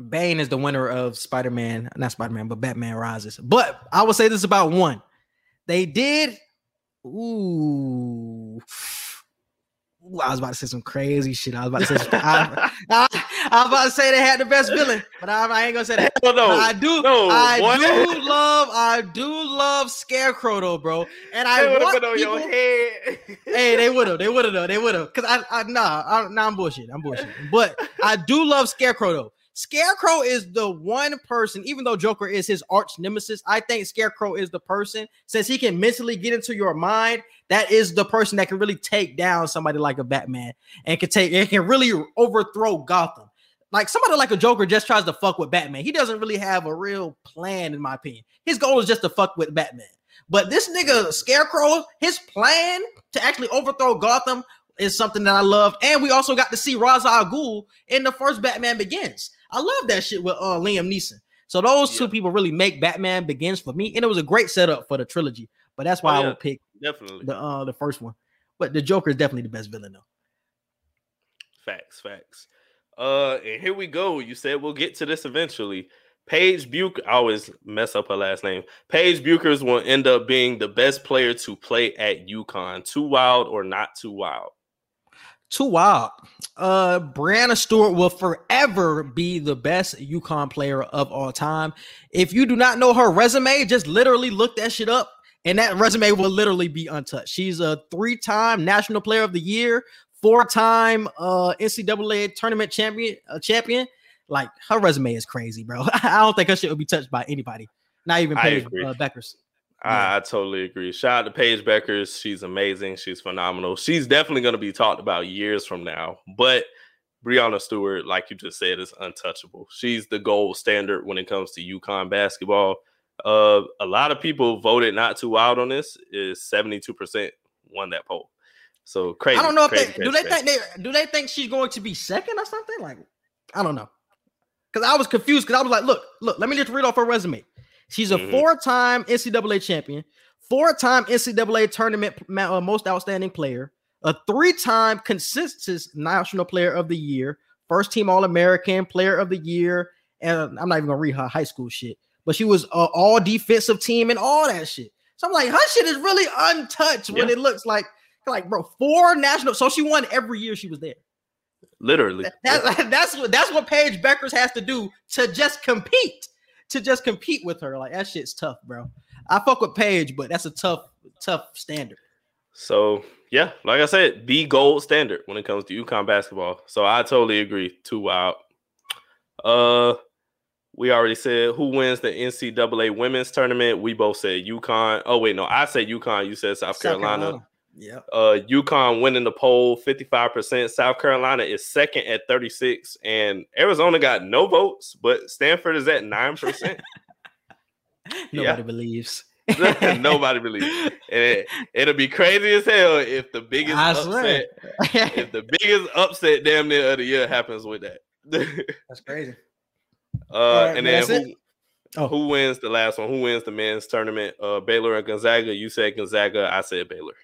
Bane is the winner of Spider Man, not Spider Man, but Batman Rises. But I will say this about one: they did. Ooh. Ooh, I was about to say some crazy shit. I was about to say, some, I, I, I, was about to say they had the best villain, but I, I ain't gonna say that. Hell no, But I do, no, I do love, I do love Scarecrow though, bro. And I They would have want been on people, your head. hey, they would have, they would have, though, they would have. Cause I, I, nah, I, nah, I'm bullshit, I'm bullshit. But I do love Scarecrow though. Scarecrow is the one person, even though Joker is his arch nemesis, I think Scarecrow is the person, since he can mentally get into your mind, that is the person that can really take down somebody like a Batman and can take it can really overthrow Gotham. Like somebody like a Joker just tries to fuck with Batman. He doesn't really have a real plan, in my opinion. His goal is just to fuck with Batman. But this nigga Scarecrow, his plan to actually overthrow Gotham is something that I love. And we also got to see Ra's al Ghul in the first Batman Begins. I love that shit with uh, Liam Neeson. So those two people really make Batman Begins for me, and it was a great setup for the trilogy. But that's why Oh, I would pick Definitely. the uh the first one. But the Joker is definitely the best villain though. Facts, facts. Uh, and here we go. You said we'll get to this eventually. Paige Bucher, I always mess up her last name. Paige Buchers will end up being the best player to play at UConn. Too wild or not too wild? Too wild. Uh Breanna Stewart will forever be the best UConn player of all time. If you do not know her resume, just literally look that shit up. And that resume will literally be untouched. She's a three-time National Player of the Year, four-time uh NCAA tournament champion. Uh, champion. Like her resume is crazy, bro. I don't think her shit will be touched by anybody, not even Paige uh, Bueckers. I, I totally agree. Shout out to Paige Bueckers. She's amazing. She's phenomenal. She's definitely going to be talked about years from now. But Breanna Stewart, like you just said, is untouchable. She's the gold standard when it comes to UConn basketball. Uh, a lot of people voted not too wild on this. Is seventy two percent won that poll. So crazy. I don't know if crazy, they do they crazy. think they do they think she's going to be second or something? Like, I don't know. Cause I was confused because I was like, look, look, let me just read off her resume. She's a Mhm. four-time NCAA champion, four-time NCAA tournament uh, most outstanding player, a three-time consistent national player of the year, first team All-American player of the year, and I'm not even gonna read her high school shit, but she was uh, all defensive team and all that shit. So I'm like, her shit is really untouched when it looks like, like, bro, four national. So she won every year she was there. Literally. That, that's what that's what Paige Bueckers has to do to just compete, to just compete with her. Like that shit's tough, bro. I fuck with Paige, but that's a tough, tough standard. So yeah, like I said, the gold standard when it comes to UConn basketball. So I totally agree. Too wild. Uh, we already said who wins the NCAA women's tournament. We both said UConn. Oh wait, no, I said UConn. You said South, Carolina. Yeah. Uh, UConn winning the poll, fifty-five percent. South Carolina is second at thirty-six, and Arizona got no votes, but Stanford is at nine percent. Nobody believes. Nobody believes. And it, it'll be crazy as hell if the biggest I upset swear. if the biggest upset damn near of the year happens with that. that's crazy. uh, right, and then who. Oh. who wins the last one? Who wins the men's tournament? Uh, Baylor and Gonzaga. You said Gonzaga. I said Baylor.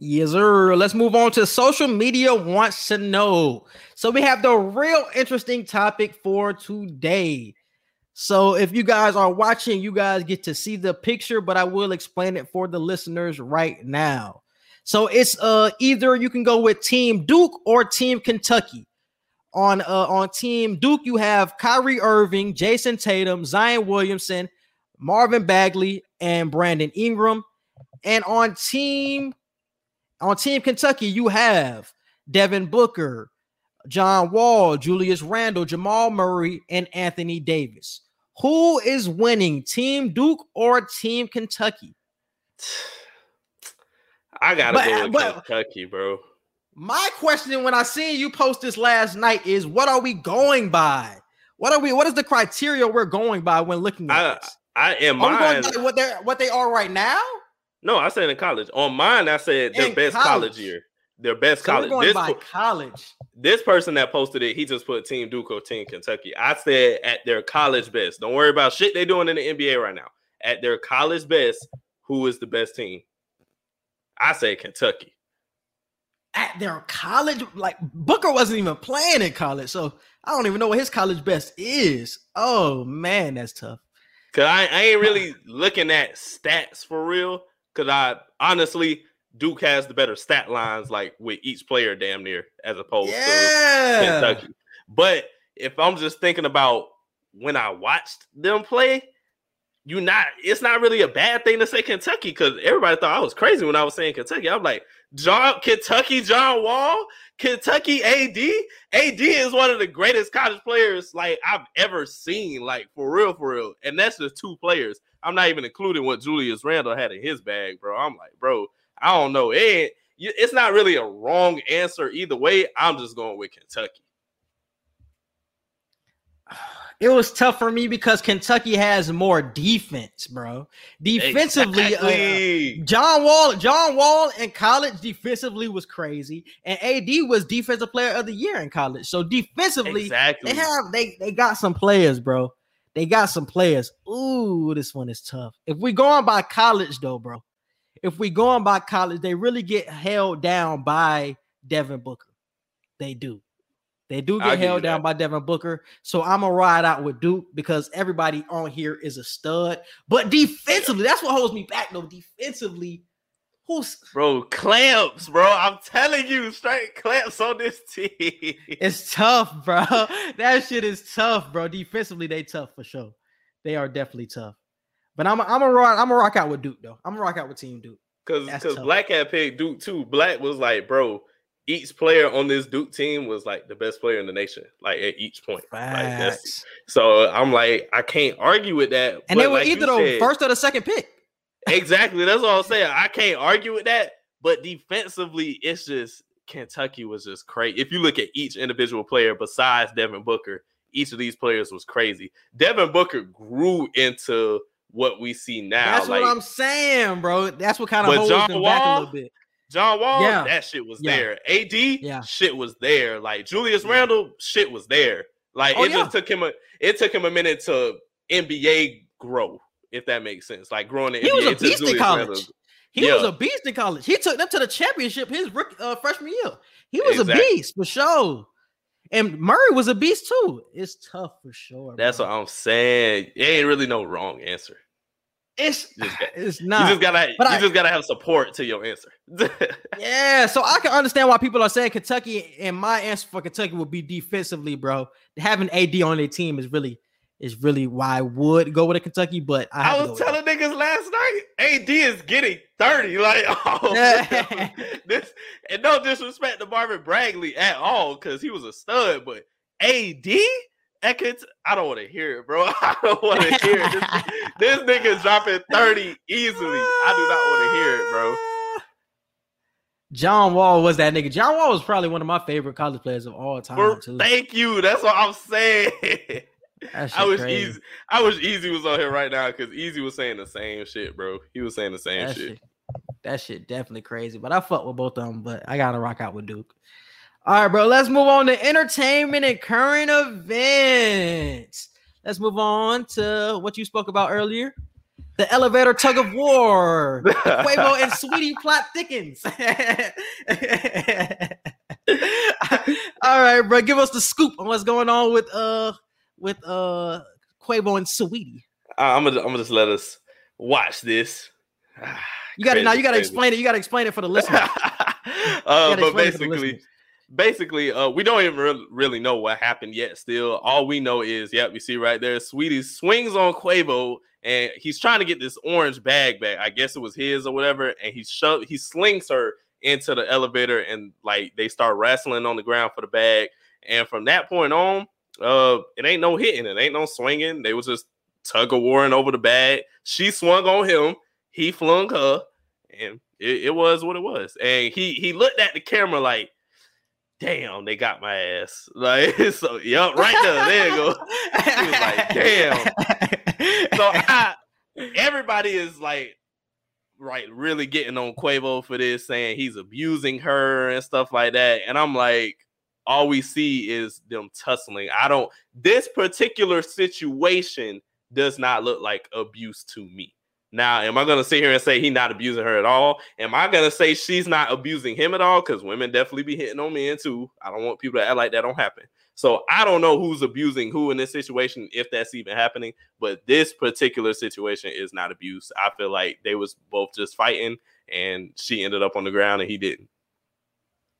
Yes, sir. Let's move on to social media wants to know. So we have the real interesting topic for today. So if you guys are watching, you guys get to see the picture, but I will explain it for the listeners right now. So it's uh either you can go with Team Duke or Team Kentucky. On uh on Team Duke, you have Kyrie Irving, Jayson Tatum, Zion Williamson, Marvin Bagley, and Brandon Ingram. And on Team on Team Kentucky, you have Devin Booker, John Wall, Julius Randle, Jamal Murray, and Anthony Davis. Who is winning, Team Duke or Team Kentucky? I gotta But- go uh, with but- Kentucky, bro. My question when I seen you post this last night is what are we going by? What are we what is the criteria we're going by when looking at I this? I am. Are we going by what they're what they are right now? No, I said in college. On mine, I said their In best college. college. year. Their best So college. going This, by college. this person that posted it, he just put Team Duke or Team Kentucky. I said at their college best. Don't worry about shit they doing in the NBA right now. At their college best, who is the best team? I say Kentucky. At their college, like Booker wasn't even playing in college, so I don't even know what his college best is. Oh man, that's tough. Cause I, I ain't really looking at stats for real. Cause I honestly Duke has the better stat lines, like with each player, damn near, as opposed to Yeah, Kentucky. But if I'm just thinking about when I watched them play, you not it's not really a bad thing to say Kentucky because everybody thought I was crazy when I was saying Kentucky. I'm like, John Kentucky, John Wall, Kentucky AD. AD is one of the greatest college players like I've ever seen, like for real, for real. And that's just two players. I'm not even including what Julius Randle had in his bag, bro. I'm like, bro, I don't know. It it's not really a wrong answer either way. I'm just going with Kentucky. it was tough for me because Kentucky has more defense, bro. Defensively, uh, John Wall, John Wall in college defensively was crazy, and AD was defensive player of the year in college. So defensively, exactly. they have they they got some players, bro. They got some players. Ooh, this one is tough. If we going by college though, bro, if we going by college, they really get held down by Devin Booker. They do. They do get held down by Devin Booker. So I'm gonna ride out with Duke because everybody on here is a stud. But defensively, that's what holds me back though. Defensively, who's bro, clamps, bro. I'm telling you, straight clamps on this team. it's tough, bro. That shit is tough, bro. Defensively, they tough for sure. They are definitely tough. But I'm I'm a rock, I'm a rock out with Duke though. I'm gonna rock out with Team Duke. Cause That's because tough. Black had picked Duke too. Black was like, bro, each player on this Duke team was like the best player in the nation, like at each point. Like, so I'm like, I can't argue with that. and they were like either the said- first or the second pick. Exactly. That's all I'm saying. I can't argue with that. But defensively, it's just Kentucky was just crazy. If you look at each individual player besides Devin Booker, each of these players was crazy. Devin Booker grew into what we see now. That's like what I'm saying, bro. That's what kind of holds John them back a Wall, little bit. John Wall, Yeah. that shit was Yeah. there. AD, Yeah. shit was there. Like Julius Yeah. Randle, shit was there. Like Oh, it just took him a it took him a minute to NBA grow, if that makes sense. Like growing in He was a beast in college. He was a beast in college. He took them to the championship his rookie, uh, freshman year. He was Exactly. a beast for sure. And Murray was a beast too. It's tough for sure. That's bro. what I'm saying. It ain't really no wrong answer. it's You just it's you not. just gotta but you I- just gotta have support to your answer. yeah, so I can understand why people are saying Kentucky, and my answer for Kentucky would be defensively, bro. Having AD on their team is really is really why I would go with a Kentucky, but I, I was telling niggas last night, AD is getting 30. Like, oh, this, and no disrespect to Marvin Bagley at all, because he was a stud, but AD? At I don't want to hear it, bro. I don't want to hear it. This, this nigga's dropping 30 easily. I do not want to hear it, bro. John Wall was that nigga. John Wall was probably one of my favorite college players of all time. Too. thank you. That's what I'm saying. I wish crazy. Easy. I wish Easy was on here right now because Easy was saying the same shit, bro. He was saying the same That shit. shit, that shit definitely crazy. But I fuck with both of them. But I gotta rock out with Duke. All right, bro. Let's move on to entertainment and current events. Let's move on to what you spoke about earlier. The elevator tug of war. Quavo and Saweetie plot thickens. All right, bro. Give us the scoop on what's going on with uh with uh Quavo and Saweetie. I'm gonna I'm gonna just let us watch this. You gotta now you gotta crazy. explain it. You gotta explain it for the listener. uh, but explain it for the basically, basically, uh, we don't even re- really know what happened yet. Still, all we know is, yep, we see right there, Saweetie swings on Quavo, and he's trying to get this orange bag back. I guess it was his or whatever, and he sho- he slings her into the elevator, and like they start wrestling on the ground for the bag. And from that point on, uh, it ain't no hitting, it ain't no swinging. They was just tug of warring over the bag. She swung on him, he flung her, and it, it was what it was. And he he looked at the camera like, damn, they got my ass. Like, so yep, right there. There you go. He was like, damn. So I everybody is like right really getting on Quavo for this, saying he's abusing her and stuff like that. And I'm like, all we see is them tussling. I don't this particular situation does not look like abuse to me. Now, am I gonna sit here and say he's not abusing her at all? Am I gonna say she's not abusing him at all? Because women definitely be hitting on men too. I don't want people to act like that don't happen. So I don't know who's abusing who in this situation, if that's even happening. But this particular situation is not abuse. I feel like they was both just fighting, and she ended up on the ground and he didn't.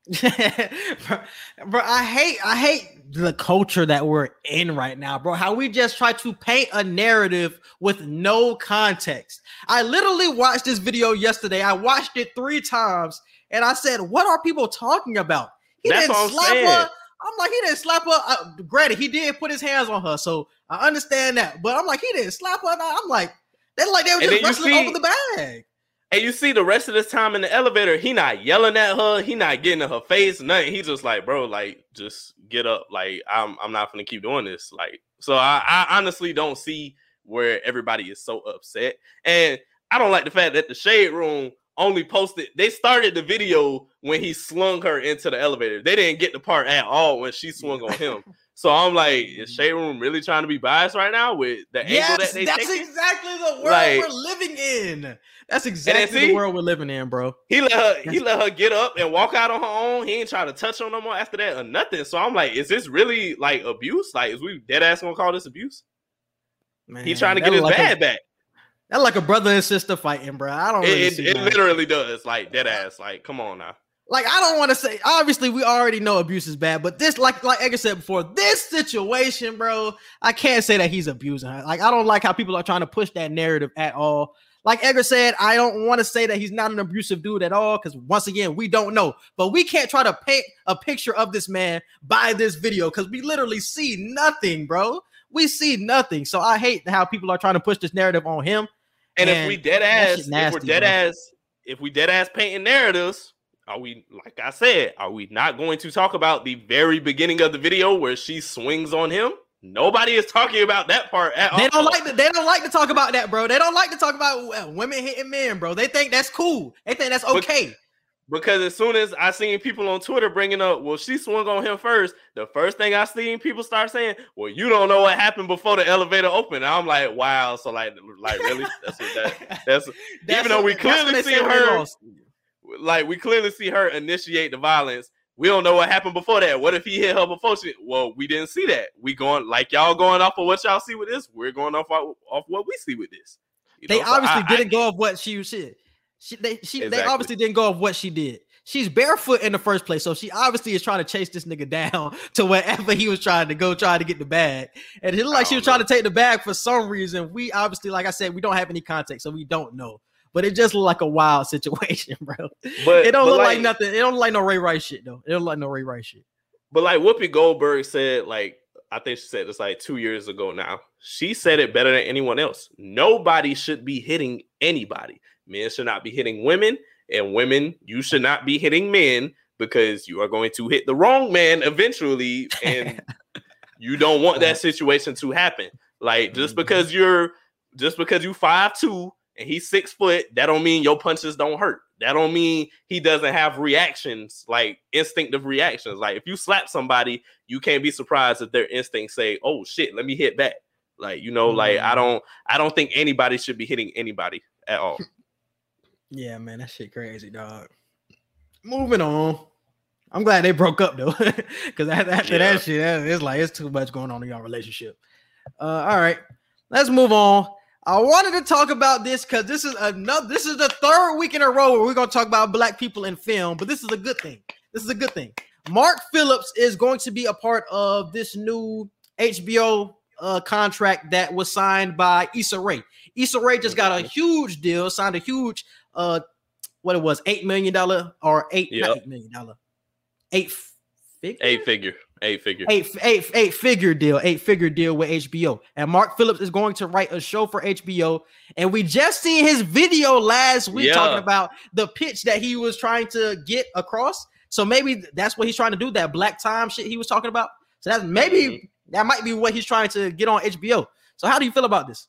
bro, I hate I hate the culture that we're in right now, bro. How we just try to paint a narrative with no context. I literally watched this video yesterday. I watched it three times, and I said, "What are people talking about?" He That's didn't I'm slap her. I'm like, he didn't slap her. Uh, granted, he did put his hands on her, so I understand that. But I'm like, he didn't slap her. I'm like, they like they were just wrestling see- over the bag. And you see the rest of this time in the elevator, he not yelling at her, he not getting in her face, nothing. He just like, bro, like, just get up. Like, I'm I'm not gonna keep doing this. Like, so I, I honestly don't see where everybody is so upset. And I don't like the fact that the shade room only posted they started the video when he slung her into the elevator. They didn't get the part at all when she swung on him. So I'm like, is Shade Room really trying to be biased right now with the angle that they that's taking? exactly the world Like- we're living in. That's exactly the world we're living in, bro. He let her he let her get up and walk out on her own. He ain't try to touch her no more after that or nothing. So I'm like, is this really like abuse? Like, is we dead ass gonna call this abuse? Man, He trying to get his like bad a, back. That like a brother and sister fighting, bro. I don't really It, see it, it literally does. Like dead ass. Like, come on now. like I don't want to say. Obviously, we already know abuse is bad, but this, like, like Edgar said before, this situation, bro, I can't say that he's abusing her. Like, I don't like how people are trying to push that narrative at all. Like Edgar said, I don't want to say that he's not an abusive dude at all because once again, we don't know. But we can't try to paint a picture of this man by this video because we literally see nothing, bro. We see nothing. So I hate how people are trying to push this narrative on him. And Man, if we dead ass, shit if we're dead bro. ass, if we dead ass painting narratives, are we like I said, are we not going to talk about the very beginning of the video where she swings on him? Nobody is talking about that part at all. They don't like to, they don't like to talk about that, bro. They don't like to talk about women hitting men, bro. They think that's cool. They think that's But- okay. Because as soon as I seen people on Twitter bringing up, well, she swung on him first. The first thing I seen people start saying, well, you don't know what happened before the elevator opened. I'm like, wow. So like, like really? That's what that. That's That's even though we clearly see they her- like we clearly see her initiate the violence. We don't know what happened before that. What if he hit her before she? Well, we didn't see that. We going like y'all going off of what y'all see with this. We're going off off, off what we see with this. You They know, obviously I- I- didn't go of what she said. She they she they obviously didn't go of what she did. She's barefoot in the first place, so she obviously is trying to chase this nigga down to wherever he was trying to go, trying to get the bag. And it looked like she was don't trying to take the bag for some reason. We obviously, like I said, we don't have any context, so we don't know. But it just looked like a wild situation, bro. But it don't but look like, nothing. It don't look like no Ray Rice shit though. It don't look like no Ray Rice shit. But like Whoopi Goldberg said, like I think she said this like two years ago now. She said it better than anyone else. Nobody should be hitting anybody. Men should not be hitting women, and women, you should not be hitting men because you are going to hit the wrong man eventually, and you don't want that situation to happen. Like just Mhm. because you're just because you five two and he's six foot, that don't mean your punches don't hurt. That don't mean he doesn't have reactions, like instinctive reactions. Like if you slap somebody, you can't be surprised if their instincts say, "Oh shit, let me hit back." Like you know, like I Mhm. don't, I don't think anybody should be hitting anybody at all. Yeah, man, that shit crazy, dog. Moving on. I'm glad they broke up though, because after, after Yeah. that shit, it's like it's too much going on in your relationship. Uh, all right, let's move on. I wanted to talk about this because this is another. This is the third week in a row where we're gonna talk about black people in film, but this is a good thing. This is a good thing. Mark Phillips is going to be a part of this new HBO uh, contract that was signed by Issa Rae. Issa Rae just got a huge deal, signed a huge uh what it was, eight million dollar or eight, Yep. eight million dollar, eight figure, Eight figure, eight figure. eight, eight, eight figure deal, eight figure deal with HBO. And Mark Phillips is going to write a show for HBO. And we just seen his video last week Yeah. talking about the pitch that he was trying to get across. So maybe that's what he's trying to do, that black time shit he was talking about. So that's maybe Mhm. that might be what he's trying to get on HBO. So how do you feel about this?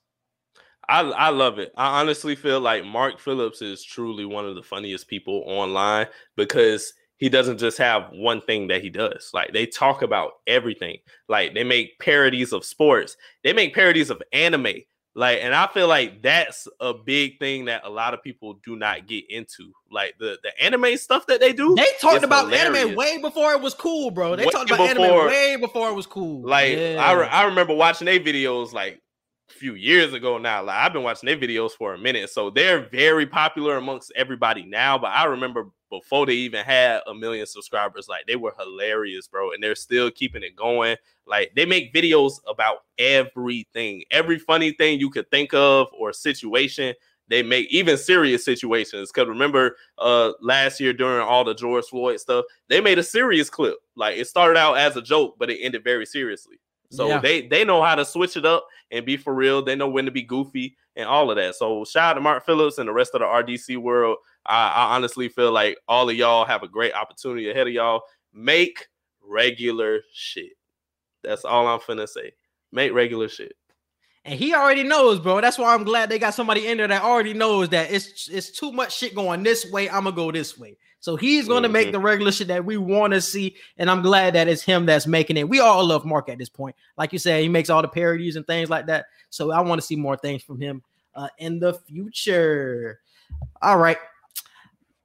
I I love it. I honestly feel like Mark Phillips is truly one of the funniest people online because he doesn't just have one thing that he does. Like they talk about everything. Like they make parodies of sports. They make parodies of anime. Like, and I feel like that's a big thing that a lot of people do not get into. Like the the anime stuff that they do. They talked about hilarious. anime way before it was cool, bro. They Way talked about anime way before it was cool. Like Yeah. I, re- I remember watching their videos like a few years ago now. Like I've been watching their videos for a minute. So they're very popular amongst everybody now. But I remember before they even had a million subscribers, like they were hilarious, bro. And they're still keeping it going. Like they make videos about everything, every funny thing you could think of or situation. They make even serious situations. Cause remember uh last year during all the George Floyd stuff, they made a serious clip. Like it started out as a joke, but it ended very seriously. So Yeah. they they know how to switch it up and be for real. They know when to be goofy and all of that. So shout out to Mark Phillips and the rest of the RDC world. I, I honestly feel like all of y'all have a great opportunity ahead of y'all. Make regular shit. That's all I'm finna say. Make regular shit. And he already knows, bro. That's why I'm glad they got somebody in there that already knows that it's it's too much shit going this way. I'm gonna go this way. So he's gonna make Mhm. the regular shit that we want to see, and I'm glad that it's him that's making it. We all love Mark at this point, like you said, he makes all the parodies and things like that. So I want to see more things from him uh, in the future. All right.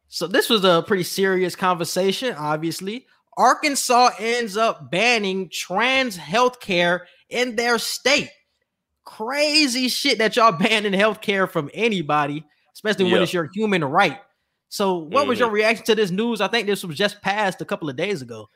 So this was a pretty serious conversation. Obviously, Arkansas ends up banning trans healthcare in their state crazy shit that y'all banning healthcare from anybody, especially when it's your human right. So, what was your reaction to this news? I think this was just passed a couple of days ago.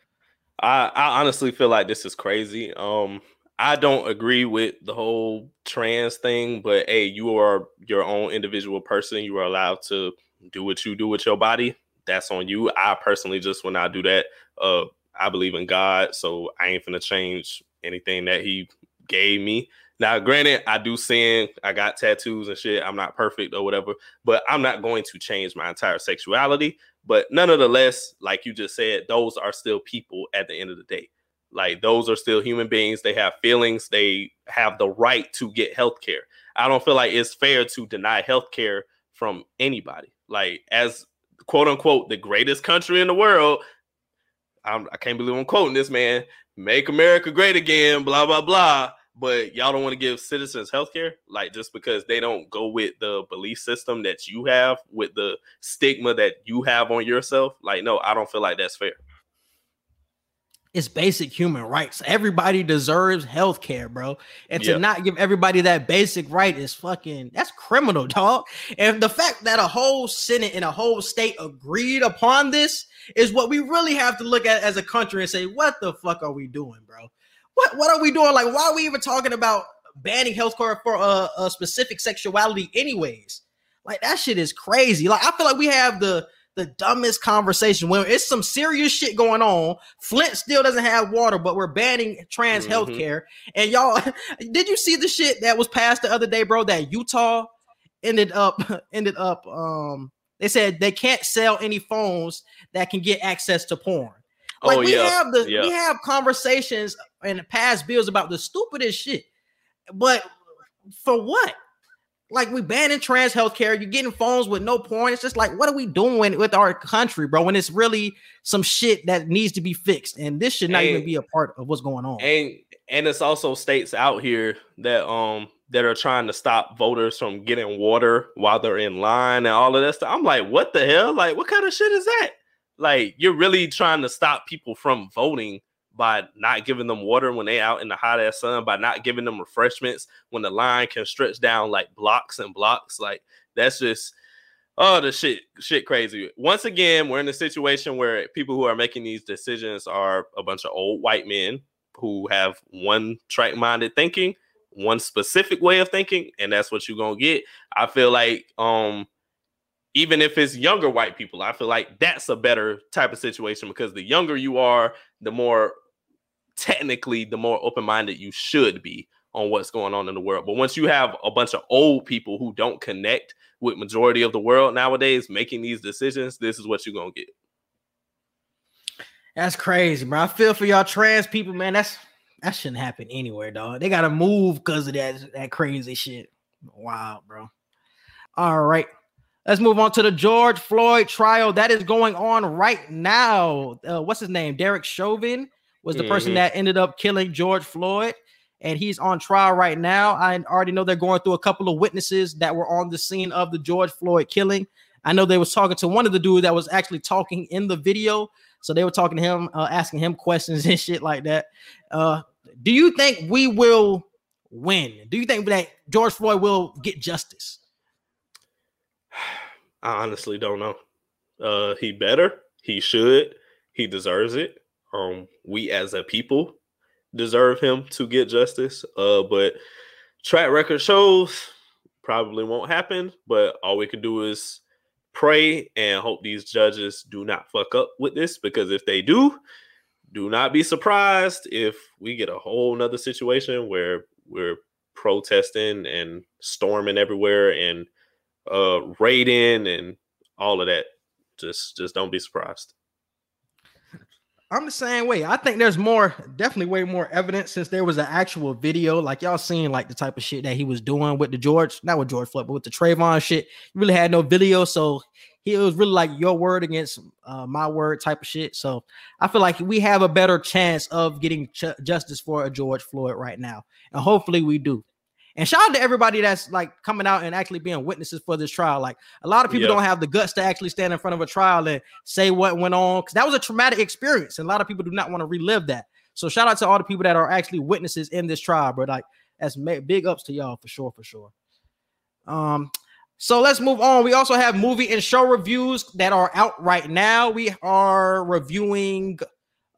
I, I honestly feel like this is crazy. Um, I don't agree with the whole trans thing, but hey, you are your own individual person. You are allowed to do what you do with your body. That's on you. I personally just when I do that, uh, I believe in God, so I ain't finna change anything that He gave me. Now, granted, I do sin. I got tattoos and shit. I'm not perfect or whatever, but I'm not going to change my entire sexuality. But nonetheless, like you just said, those are still people at the end of the day. Like those are still human beings. They have feelings. They have the right to get health care. I don't feel like it's fair to deny health care from anybody. Like as quote unquote the greatest country in the world. I'm, I can't believe I'm quoting this man. Make America great again. Blah blah blah. But y'all don't want to give citizens health care, like just because they don't go with the belief system that you have, with the stigma that you have on yourself. Like, no, I don't feel like that's fair. It's basic human rights. Everybody deserves health care, bro. And to Yeah. not give everybody that basic right is fucking that's criminal, dog. And the fact that a whole Senate and a whole state agreed upon this is what we really have to look at as a country and say, what the fuck are we doing, bro? What what are we doing? Like, why are we even talking about banning healthcare for a, a specific sexuality, anyways? Like that shit is crazy. Like I feel like we have the the dumbest conversation when it's some serious shit going on. Flint still doesn't have water, but we're banning trans Mhm. healthcare. And y'all, did you see the shit that was passed the other day, bro? That Utah ended up ended up um they said they can't sell any phones that can get access to porn. Like oh we yeah, have the yeah. we have conversations and past bills about the stupidest shit, but for what? Like we banning trans healthcare, you're getting phones with no porn. It's just like, what are we doing with our country, bro? When it's really some shit that needs to be fixed, and this should not even be a part of what's going on. and and it's also states out here that um that are trying to stop voters from getting water while they're in line and all of that stuff. I'm like, what the hell? Like, what kind of shit is that? Like, you're really trying to stop people from voting by not giving them water when they out in the hot ass sun, by not giving them refreshments when the line can stretch down like blocks and blocks. Like, that's just oh the shit shit crazy. Once again, we're in a situation where people who are making these decisions are a bunch of old white men who have one track minded thinking, one specific way of thinking, and that's what you're gonna get. I feel like um even if it's younger white people, I feel like that's a better type of situation because the younger you are, the more technically the more open-minded you should be on what's going on in the world. But once you have a bunch of old people who don't connect with majority of the world nowadays making these decisions, this is what you're gonna get. That's crazy, bro. I feel for y'all trans people, man. That's that shouldn't happen anywhere, dog. They gotta move because of that that crazy shit. Wow, bro. All right. Let's move on to the George Floyd trial that is going on right now. Uh, what's his name? Derek Chauvin was the person Mhm. that ended up killing George Floyd, and he's on trial right now. I already know they're going through a couple of witnesses that were on the scene of the George Floyd killing. I know they was talking to one of the dudes that was actually talking in the video, so they were talking to him, uh, asking him questions and shit like that. Uh, do you think we will win? Do you think that George Floyd will get justice? I honestly don't know. Uh, he better. He should. He deserves it. Um, we as a people deserve him to get justice. Uh, but track record shows probably won't happen. But all we can do is pray and hope these judges do not fuck up with this. Because if they do, do not be surprised if we get a whole nother situation where we're protesting and storming everywhere and uh raiding and all of that. Just just don't be surprised. I'm the same way. I think there's more, definitely way more evidence since there was an actual video. Like y'all seen like the type of shit that he was doing with the George, not with George Floyd, but with the Trayvon shit. He really had no video, so he was really like your word against uh, my word type of shit. So I feel like we have a better chance of getting ch- justice for a George Floyd right now, and hopefully we do. And shout out to everybody that's like coming out and actually being witnesses for this trial. Like a lot of people Yeah. don't have the guts to actually stand in front of a trial and say what went on because that was a traumatic experience, and a lot of people do not want to relive that. So shout out to all the people that are actually witnesses in this trial, bro. Like that's big ups to y'all for sure, for sure. Um, so let's move on. We also have movie and show reviews that are out right now. We are reviewing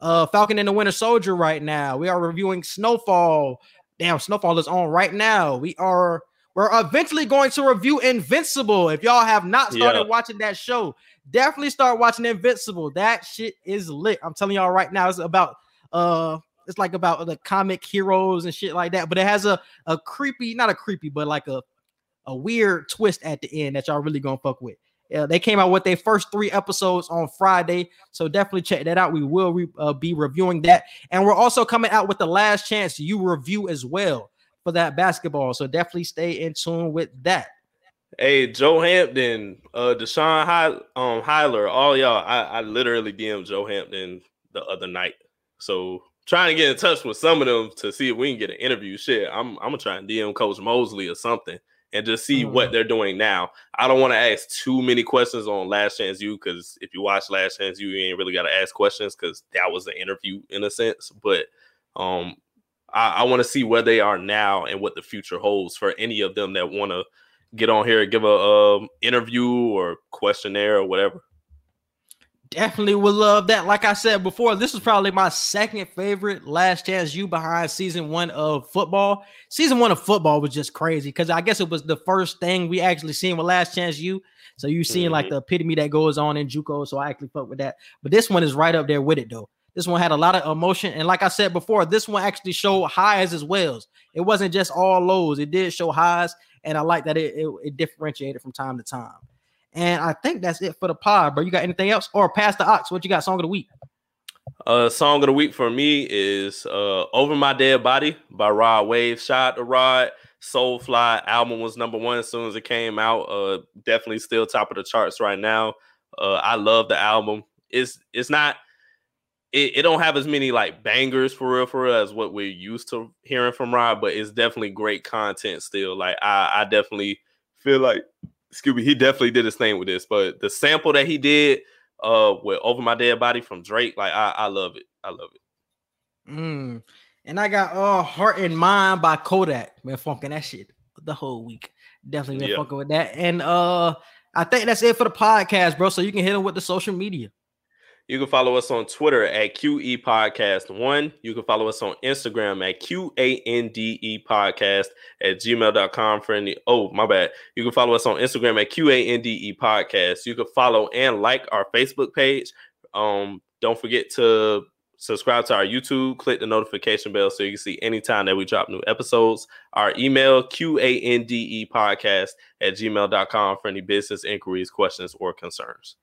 uh Falcon and the Winter Soldier right now. We are reviewing Snowfall. Damn, Snowfall is on right now. We are we're eventually going to review Invincible. If y'all have not started Yeah. watching that show, definitely start watching Invincible. That shit is lit. I'm telling y'all right now, it's about uh it's like about the comic heroes and shit like that, but it has a a creepy, not a creepy, but like a a weird twist at the end that y'all really gonna fuck with. Yeah, they came out with their first three episodes on Friday, so definitely check that out. We will re- uh, be reviewing that, and we're also coming out with the Last Chance U review as well for that basketball. So definitely stay in tune with that. Hey, Joe Hampton, uh Deshaun Hy- um Highler, all y'all. I, I literally DM'd Joe Hampton the other night. So trying to get in touch with some of them to see if we can get an interview. Shit, I'm I'm gonna try and DM Coach Mosley or something and just see Mhm. what they're doing now. I don't want to ask too many questions on Last Chance U because if you watch Last Chance U, you ain't really got to ask questions because that was an interview in a sense. But um, I, I want to see where they are now and what the future holds for any of them that want to get on here and give a um, interview or questionnaire or whatever. Definitely would love that. Like I said before, this is probably my second favorite Last Chance U behind season one of football. Season one of football was just crazy because I guess it was the first thing we actually seen with Last Chance U. So you seeing like Mhm. the epitome that goes on in JUCO. So I actually fuck with that. But this one is right up there with it though. This one had a lot of emotion, and like I said before, this one actually showed highs as well. It wasn't just all lows; it did show highs, and I like that it, it, it differentiated from time to time. And I think that's it for the pod, bro. You got anything else? Or past the aux? What you got? Song of the week? Uh, song of the week for me is uh, "Over My Dead Body" by Rod Wave. Shout out to Rod. Soulfly album was number one as soon as it came out. Uh, definitely still top of the charts right now. Uh, I love the album. It's it's not. It, it don't have as many like bangers for real for real as what we're used to hearing from Rod, but it's definitely great content still. Like I, I definitely feel like excuse me, he definitely did his thing with this. But the sample that he did uh with Over My Dead Body from Drake, like I, I love it. I love it. Mm. And I got uh Heart and Mind by Kodak. Been funking that shit the whole week. Definitely been Yeah. fucking with that. And uh I think that's it for the podcast, bro. So you can hit him with the social media. You can follow us on Twitter at QE Podcast One. You can follow us on Instagram at QANDE Podcast at gmail.com for any. Oh, my bad. You can follow us on Instagram at QANDE Podcast. You can follow and like our Facebook page. Um, don't forget to subscribe to our YouTube, click the notification bell so you can see anytime that we drop new episodes. Our email, QANDE Podcast at gmail.com for any business inquiries, questions, or concerns.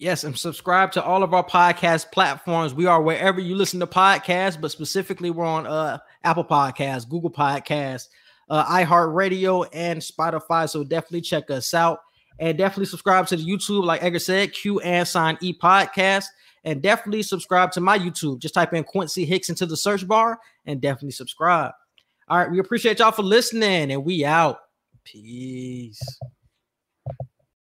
Yes, and subscribe to all of our podcast platforms. We are wherever you listen to podcasts, but specifically we're on uh Apple Podcasts, Google Podcasts, uh, iHeartRadio, and Spotify. So definitely check us out. And definitely subscribe to the YouTube, like Edgar said, Q and Sign E Podcast. And definitely subscribe to my YouTube. Just type in Quincy Hicks into the search bar and definitely subscribe. All right, we appreciate y'all for listening, and we out. Peace.